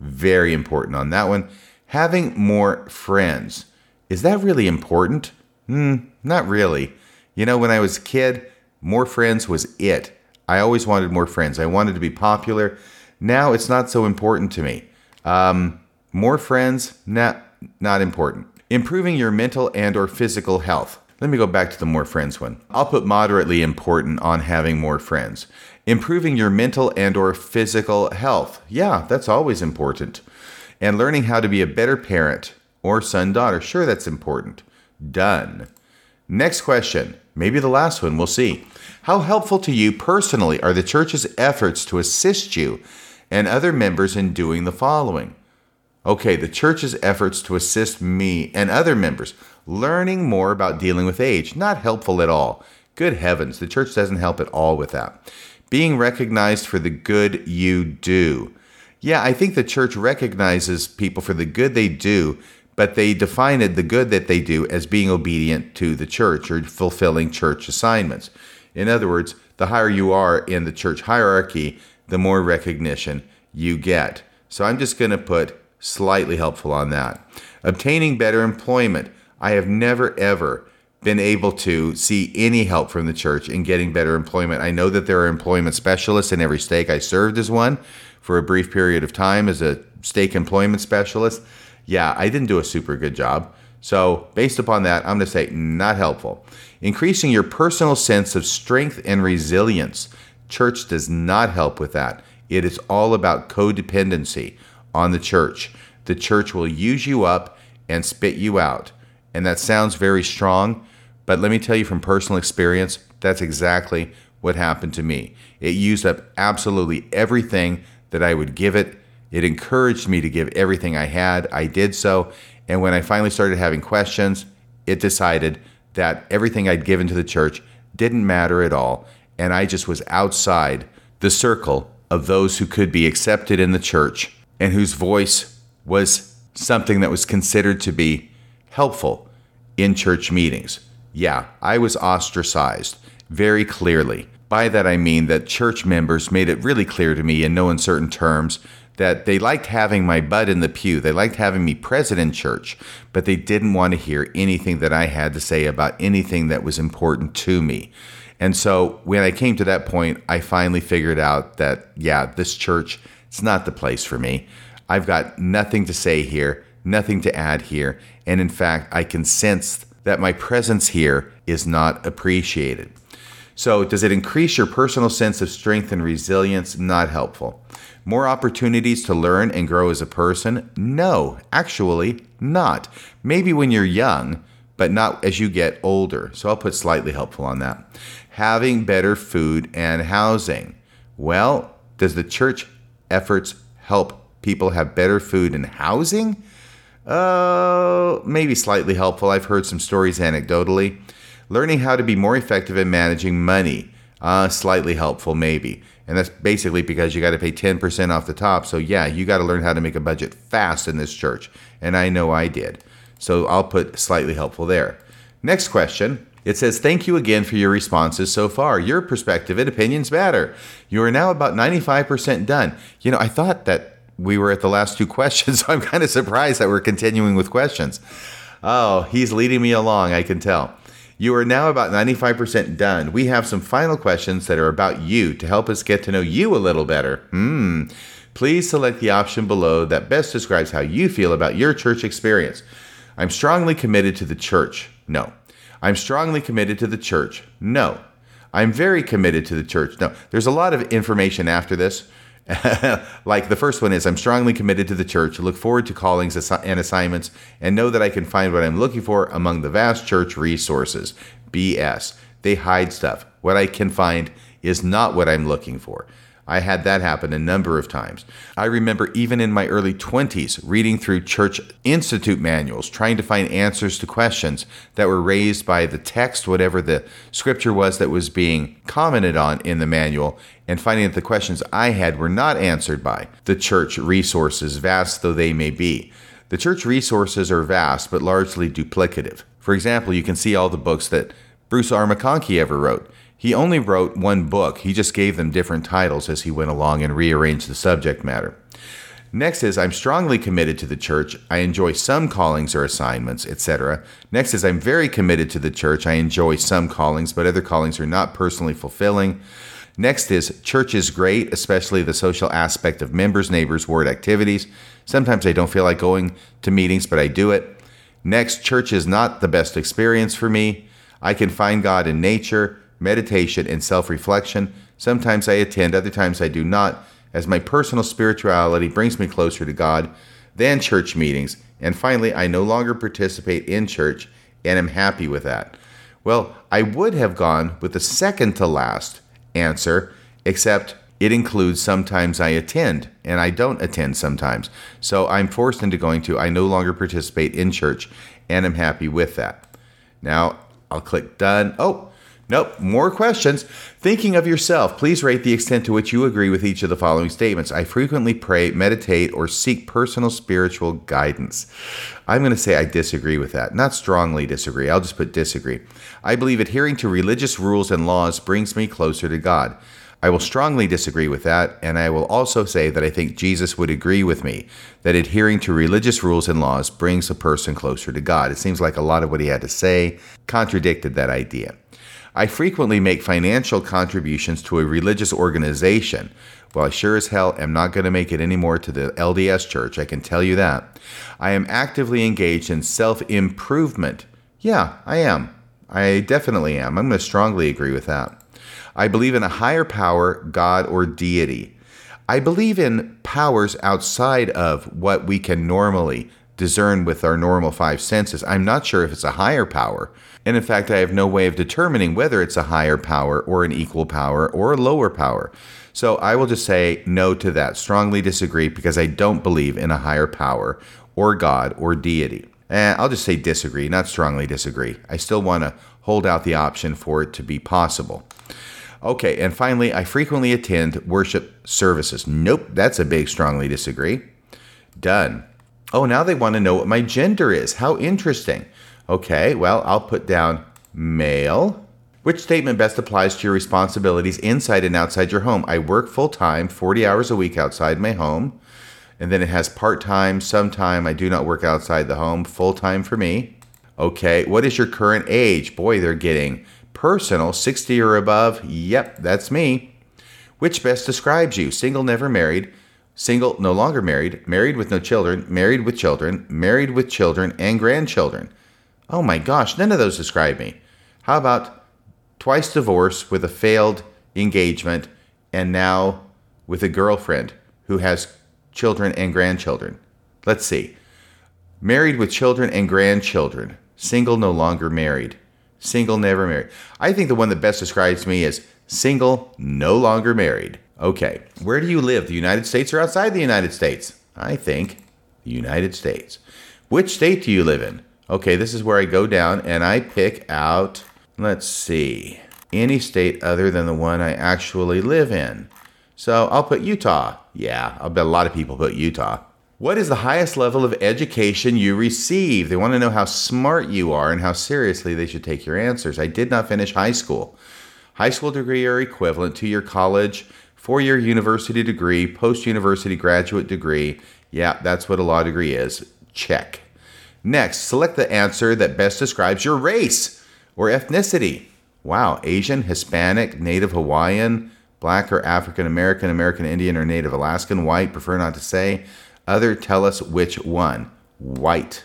very important on that one. Having more friends. Is that really important? Hmm, not really. You know, when I was a kid, more friends was it. I always wanted more friends. I wanted to be popular. Now it's not so important to me. Um, more friends, not not important. Improving your mental and or physical health. Let me go back to the more friends one. I'll put moderately important on having more friends. Improving your mental and or physical health. Yeah, that's always important. And learning how to be a better parent or son daughter. Sure, that's important. Done. Next question, maybe the last one, we'll see. How helpful to you personally are the church's efforts to assist you and other members in doing the following? Okay, the church's efforts to assist me and other members learning more about dealing with age. Not helpful at all. Good heavens, the church doesn't help at all with that being recognized for the good you do. Yeah, I think the church recognizes people for the good they do, but they define it, the good that they do, as being obedient to the church or fulfilling church assignments. In other words, the higher you are in the church hierarchy, the more recognition you get. So I'm just going to put slightly helpful on that. Obtaining better employment. I have never, ever been able to see any help from the church in getting better employment. I know that there are employment specialists in every stake. I served as one for a brief period of time as a stake employment specialist. Yeah, I didn't do a super good job. So, based upon that, I'm going to say not helpful. Increasing your personal sense of strength and resilience. Church does not help with that. It is all about codependency on the church. The church will use you up and spit you out. And that sounds very strong, but let me tell you from personal experience, that's exactly what happened to me. It used up absolutely everything that I would give it. It encouraged me to give everything I had. I did so. And when I finally started having questions, it decided that everything I'd given to the church didn't matter at all. And I just was outside the circle of those who could be accepted in the church and whose voice was something that was considered to be helpful in church meetings yeah, I was ostracized very clearly. By that I mean that church members made it really clear to me in no uncertain terms that they liked having my butt in the pew. They liked having me present in church, but they didn't want to hear anything that I had to say about anything that was important to me. And so when I came to that point, I finally figured out that, yeah, this church, it's not the place for me. I've got nothing to say here, nothing to add here. And in fact, I can sense that my presence here is not appreciated. So, does it increase your personal sense of strength and resilience? Not helpful. More opportunities to learn and grow as a person? No, actually, not. Maybe when you're young, but not as you get older. So, I'll put slightly helpful on that. Having better food and housing. Well, does the church efforts help people have better food and housing? Uh, maybe slightly helpful. I've heard some stories anecdotally. Learning how to be more effective in managing money. Uh, slightly helpful, maybe. And that's basically because you got to pay 10% off the top. So, yeah, you got to learn how to make a budget fast in this church. And I know I did. So, I'll put slightly helpful there. Next question. It says, Thank you again for your responses so far. Your perspective and opinions matter. You are now about 95% done. You know, I thought that we were at the last two questions, so I'm kind of surprised that we're continuing with questions. Oh, he's leading me along, I can tell. You are now about 95% done. We have some final questions that are about you to help us get to know you a little better. Hmm. Please select the option below that best describes how you feel about your church experience. I'm strongly committed to the church. No. I'm strongly committed to the church. No. I'm very committed to the church. No. There's a lot of information after this. like the first one is I'm strongly committed to the church, look forward to callings and assignments, and know that I can find what I'm looking for among the vast church resources. BS. They hide stuff. What I can find is not what I'm looking for. I had that happen a number of times. I remember even in my early 20s reading through church institute manuals, trying to find answers to questions that were raised by the text, whatever the scripture was that was being commented on in the manual, and finding that the questions I had were not answered by the church resources, vast though they may be. The church resources are vast, but largely duplicative. For example, you can see all the books that Bruce R. McConkie ever wrote. He only wrote one book, he just gave them different titles as he went along and rearranged the subject matter. Next is I'm strongly committed to the church. I enjoy some callings or assignments, etc. Next is I'm very committed to the church. I enjoy some callings, but other callings are not personally fulfilling. Next is church is great, especially the social aspect of members, neighbors, ward activities. Sometimes I don't feel like going to meetings, but I do it. Next, church is not the best experience for me. I can find God in nature meditation, and self reflection. Sometimes I attend, other times I do not, as my personal spirituality brings me closer to God than church meetings. And finally, I no longer participate in church and am happy with that. Well, I would have gone with the second to last answer, except it includes sometimes I attend and I don't attend sometimes. So I'm forced into going to I no longer participate in church and I'm happy with that. Now I'll click done. Oh, Nope, more questions. Thinking of yourself, please rate the extent to which you agree with each of the following statements. I frequently pray, meditate, or seek personal spiritual guidance. I'm going to say I disagree with that. Not strongly disagree, I'll just put disagree. I believe adhering to religious rules and laws brings me closer to God. I will strongly disagree with that, and I will also say that I think Jesus would agree with me that adhering to religious rules and laws brings a person closer to God. It seems like a lot of what he had to say contradicted that idea. I frequently make financial contributions to a religious organization. Well, I sure as hell am not going to make it anymore to the LDS church, I can tell you that. I am actively engaged in self improvement. Yeah, I am. I definitely am. I'm going to strongly agree with that. I believe in a higher power, God, or deity. I believe in powers outside of what we can normally discern with our normal five senses. I'm not sure if it's a higher power. And in fact, I have no way of determining whether it's a higher power or an equal power or a lower power. So I will just say no to that. Strongly disagree because I don't believe in a higher power or God or deity. And I'll just say disagree, not strongly disagree. I still want to hold out the option for it to be possible. Okay, and finally, I frequently attend worship services. Nope, that's a big strongly disagree. Done. Oh, now they want to know what my gender is. How interesting. Okay, well, I'll put down male. Which statement best applies to your responsibilities inside and outside your home? I work full time, 40 hours a week outside my home. And then it has part time, sometime I do not work outside the home, full time for me. Okay, what is your current age? Boy, they're getting personal, 60 or above. Yep, that's me. Which best describes you? Single, never married. Single, no longer married. Married with no children. Married with children. Married with children and grandchildren. Oh my gosh, none of those describe me. How about twice divorced with a failed engagement and now with a girlfriend who has children and grandchildren? Let's see. Married with children and grandchildren. Single, no longer married. Single, never married. I think the one that best describes me is single, no longer married. Okay, where do you live? The United States or outside the United States? I think the United States. Which state do you live in? Okay, this is where I go down and I pick out, let's see, any state other than the one I actually live in. So I'll put Utah. Yeah, I'll bet a lot of people put Utah. What is the highest level of education you receive? They want to know how smart you are and how seriously they should take your answers. I did not finish high school. High school degree or equivalent to your college, four year university degree, post university graduate degree. Yeah, that's what a law degree is. Check. Next, select the answer that best describes your race or ethnicity. Wow, Asian, Hispanic, Native Hawaiian, Black or African American, American Indian or Native Alaskan, white, prefer not to say. Other, tell us which one. White.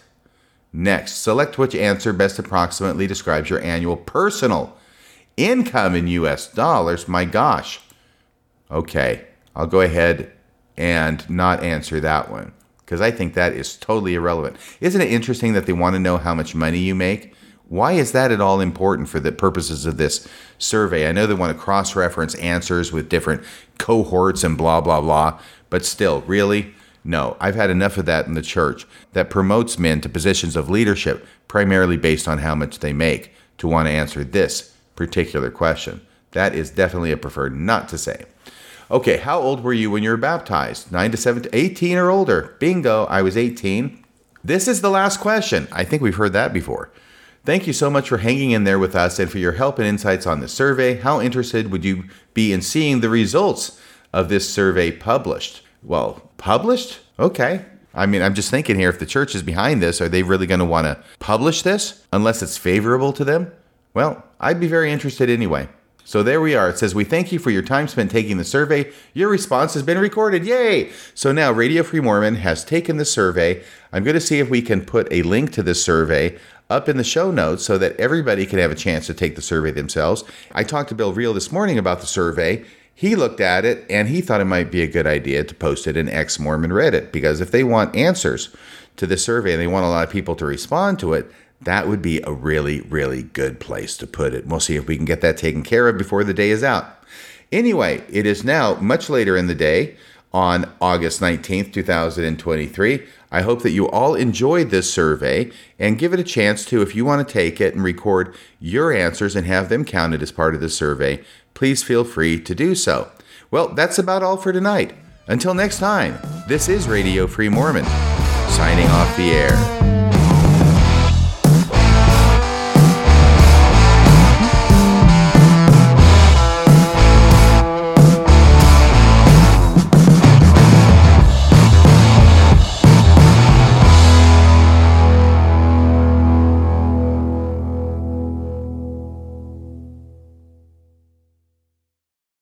Next, select which answer best approximately describes your annual personal income in US dollars. My gosh. Okay, I'll go ahead and not answer that one because I think that is totally irrelevant. Isn't it interesting that they want to know how much money you make? Why is that at all important for the purposes of this survey? I know they want to cross reference answers with different cohorts and blah, blah, blah, but still, really? No, I've had enough of that in the church that promotes men to positions of leadership primarily based on how much they make to want to answer this particular question. That is definitely a preferred not to say. Okay, how old were you when you were baptized? 9 to 17, 18 or older. Bingo, I was 18. This is the last question. I think we've heard that before. Thank you so much for hanging in there with us and for your help and insights on the survey. How interested would you be in seeing the results of this survey published? Well, published? Okay. I mean, I'm just thinking here if the church is behind this, are they really going to want to publish this unless it's favorable to them? Well, I'd be very interested anyway. So there we are. It says, We thank you for your time spent taking the survey. Your response has been recorded. Yay! So now Radio Free Mormon has taken the survey. I'm going to see if we can put a link to this survey up in the show notes so that everybody can have a chance to take the survey themselves. I talked to Bill Reel this morning about the survey. He looked at it and he thought it might be a good idea to post it in Ex Mormon Reddit because if they want answers to the survey and they want a lot of people to respond to it, that would be a really, really good place to put it. We'll see if we can get that taken care of before the day is out. Anyway, it is now much later in the day on August 19th, 2023. I hope that you all enjoyed this survey and give it a chance to, if you want to take it and record your answers and have them counted as part of the survey, please feel free to do so. Well, that's about all for tonight. Until next time, this is Radio Free Mormon, signing off the air.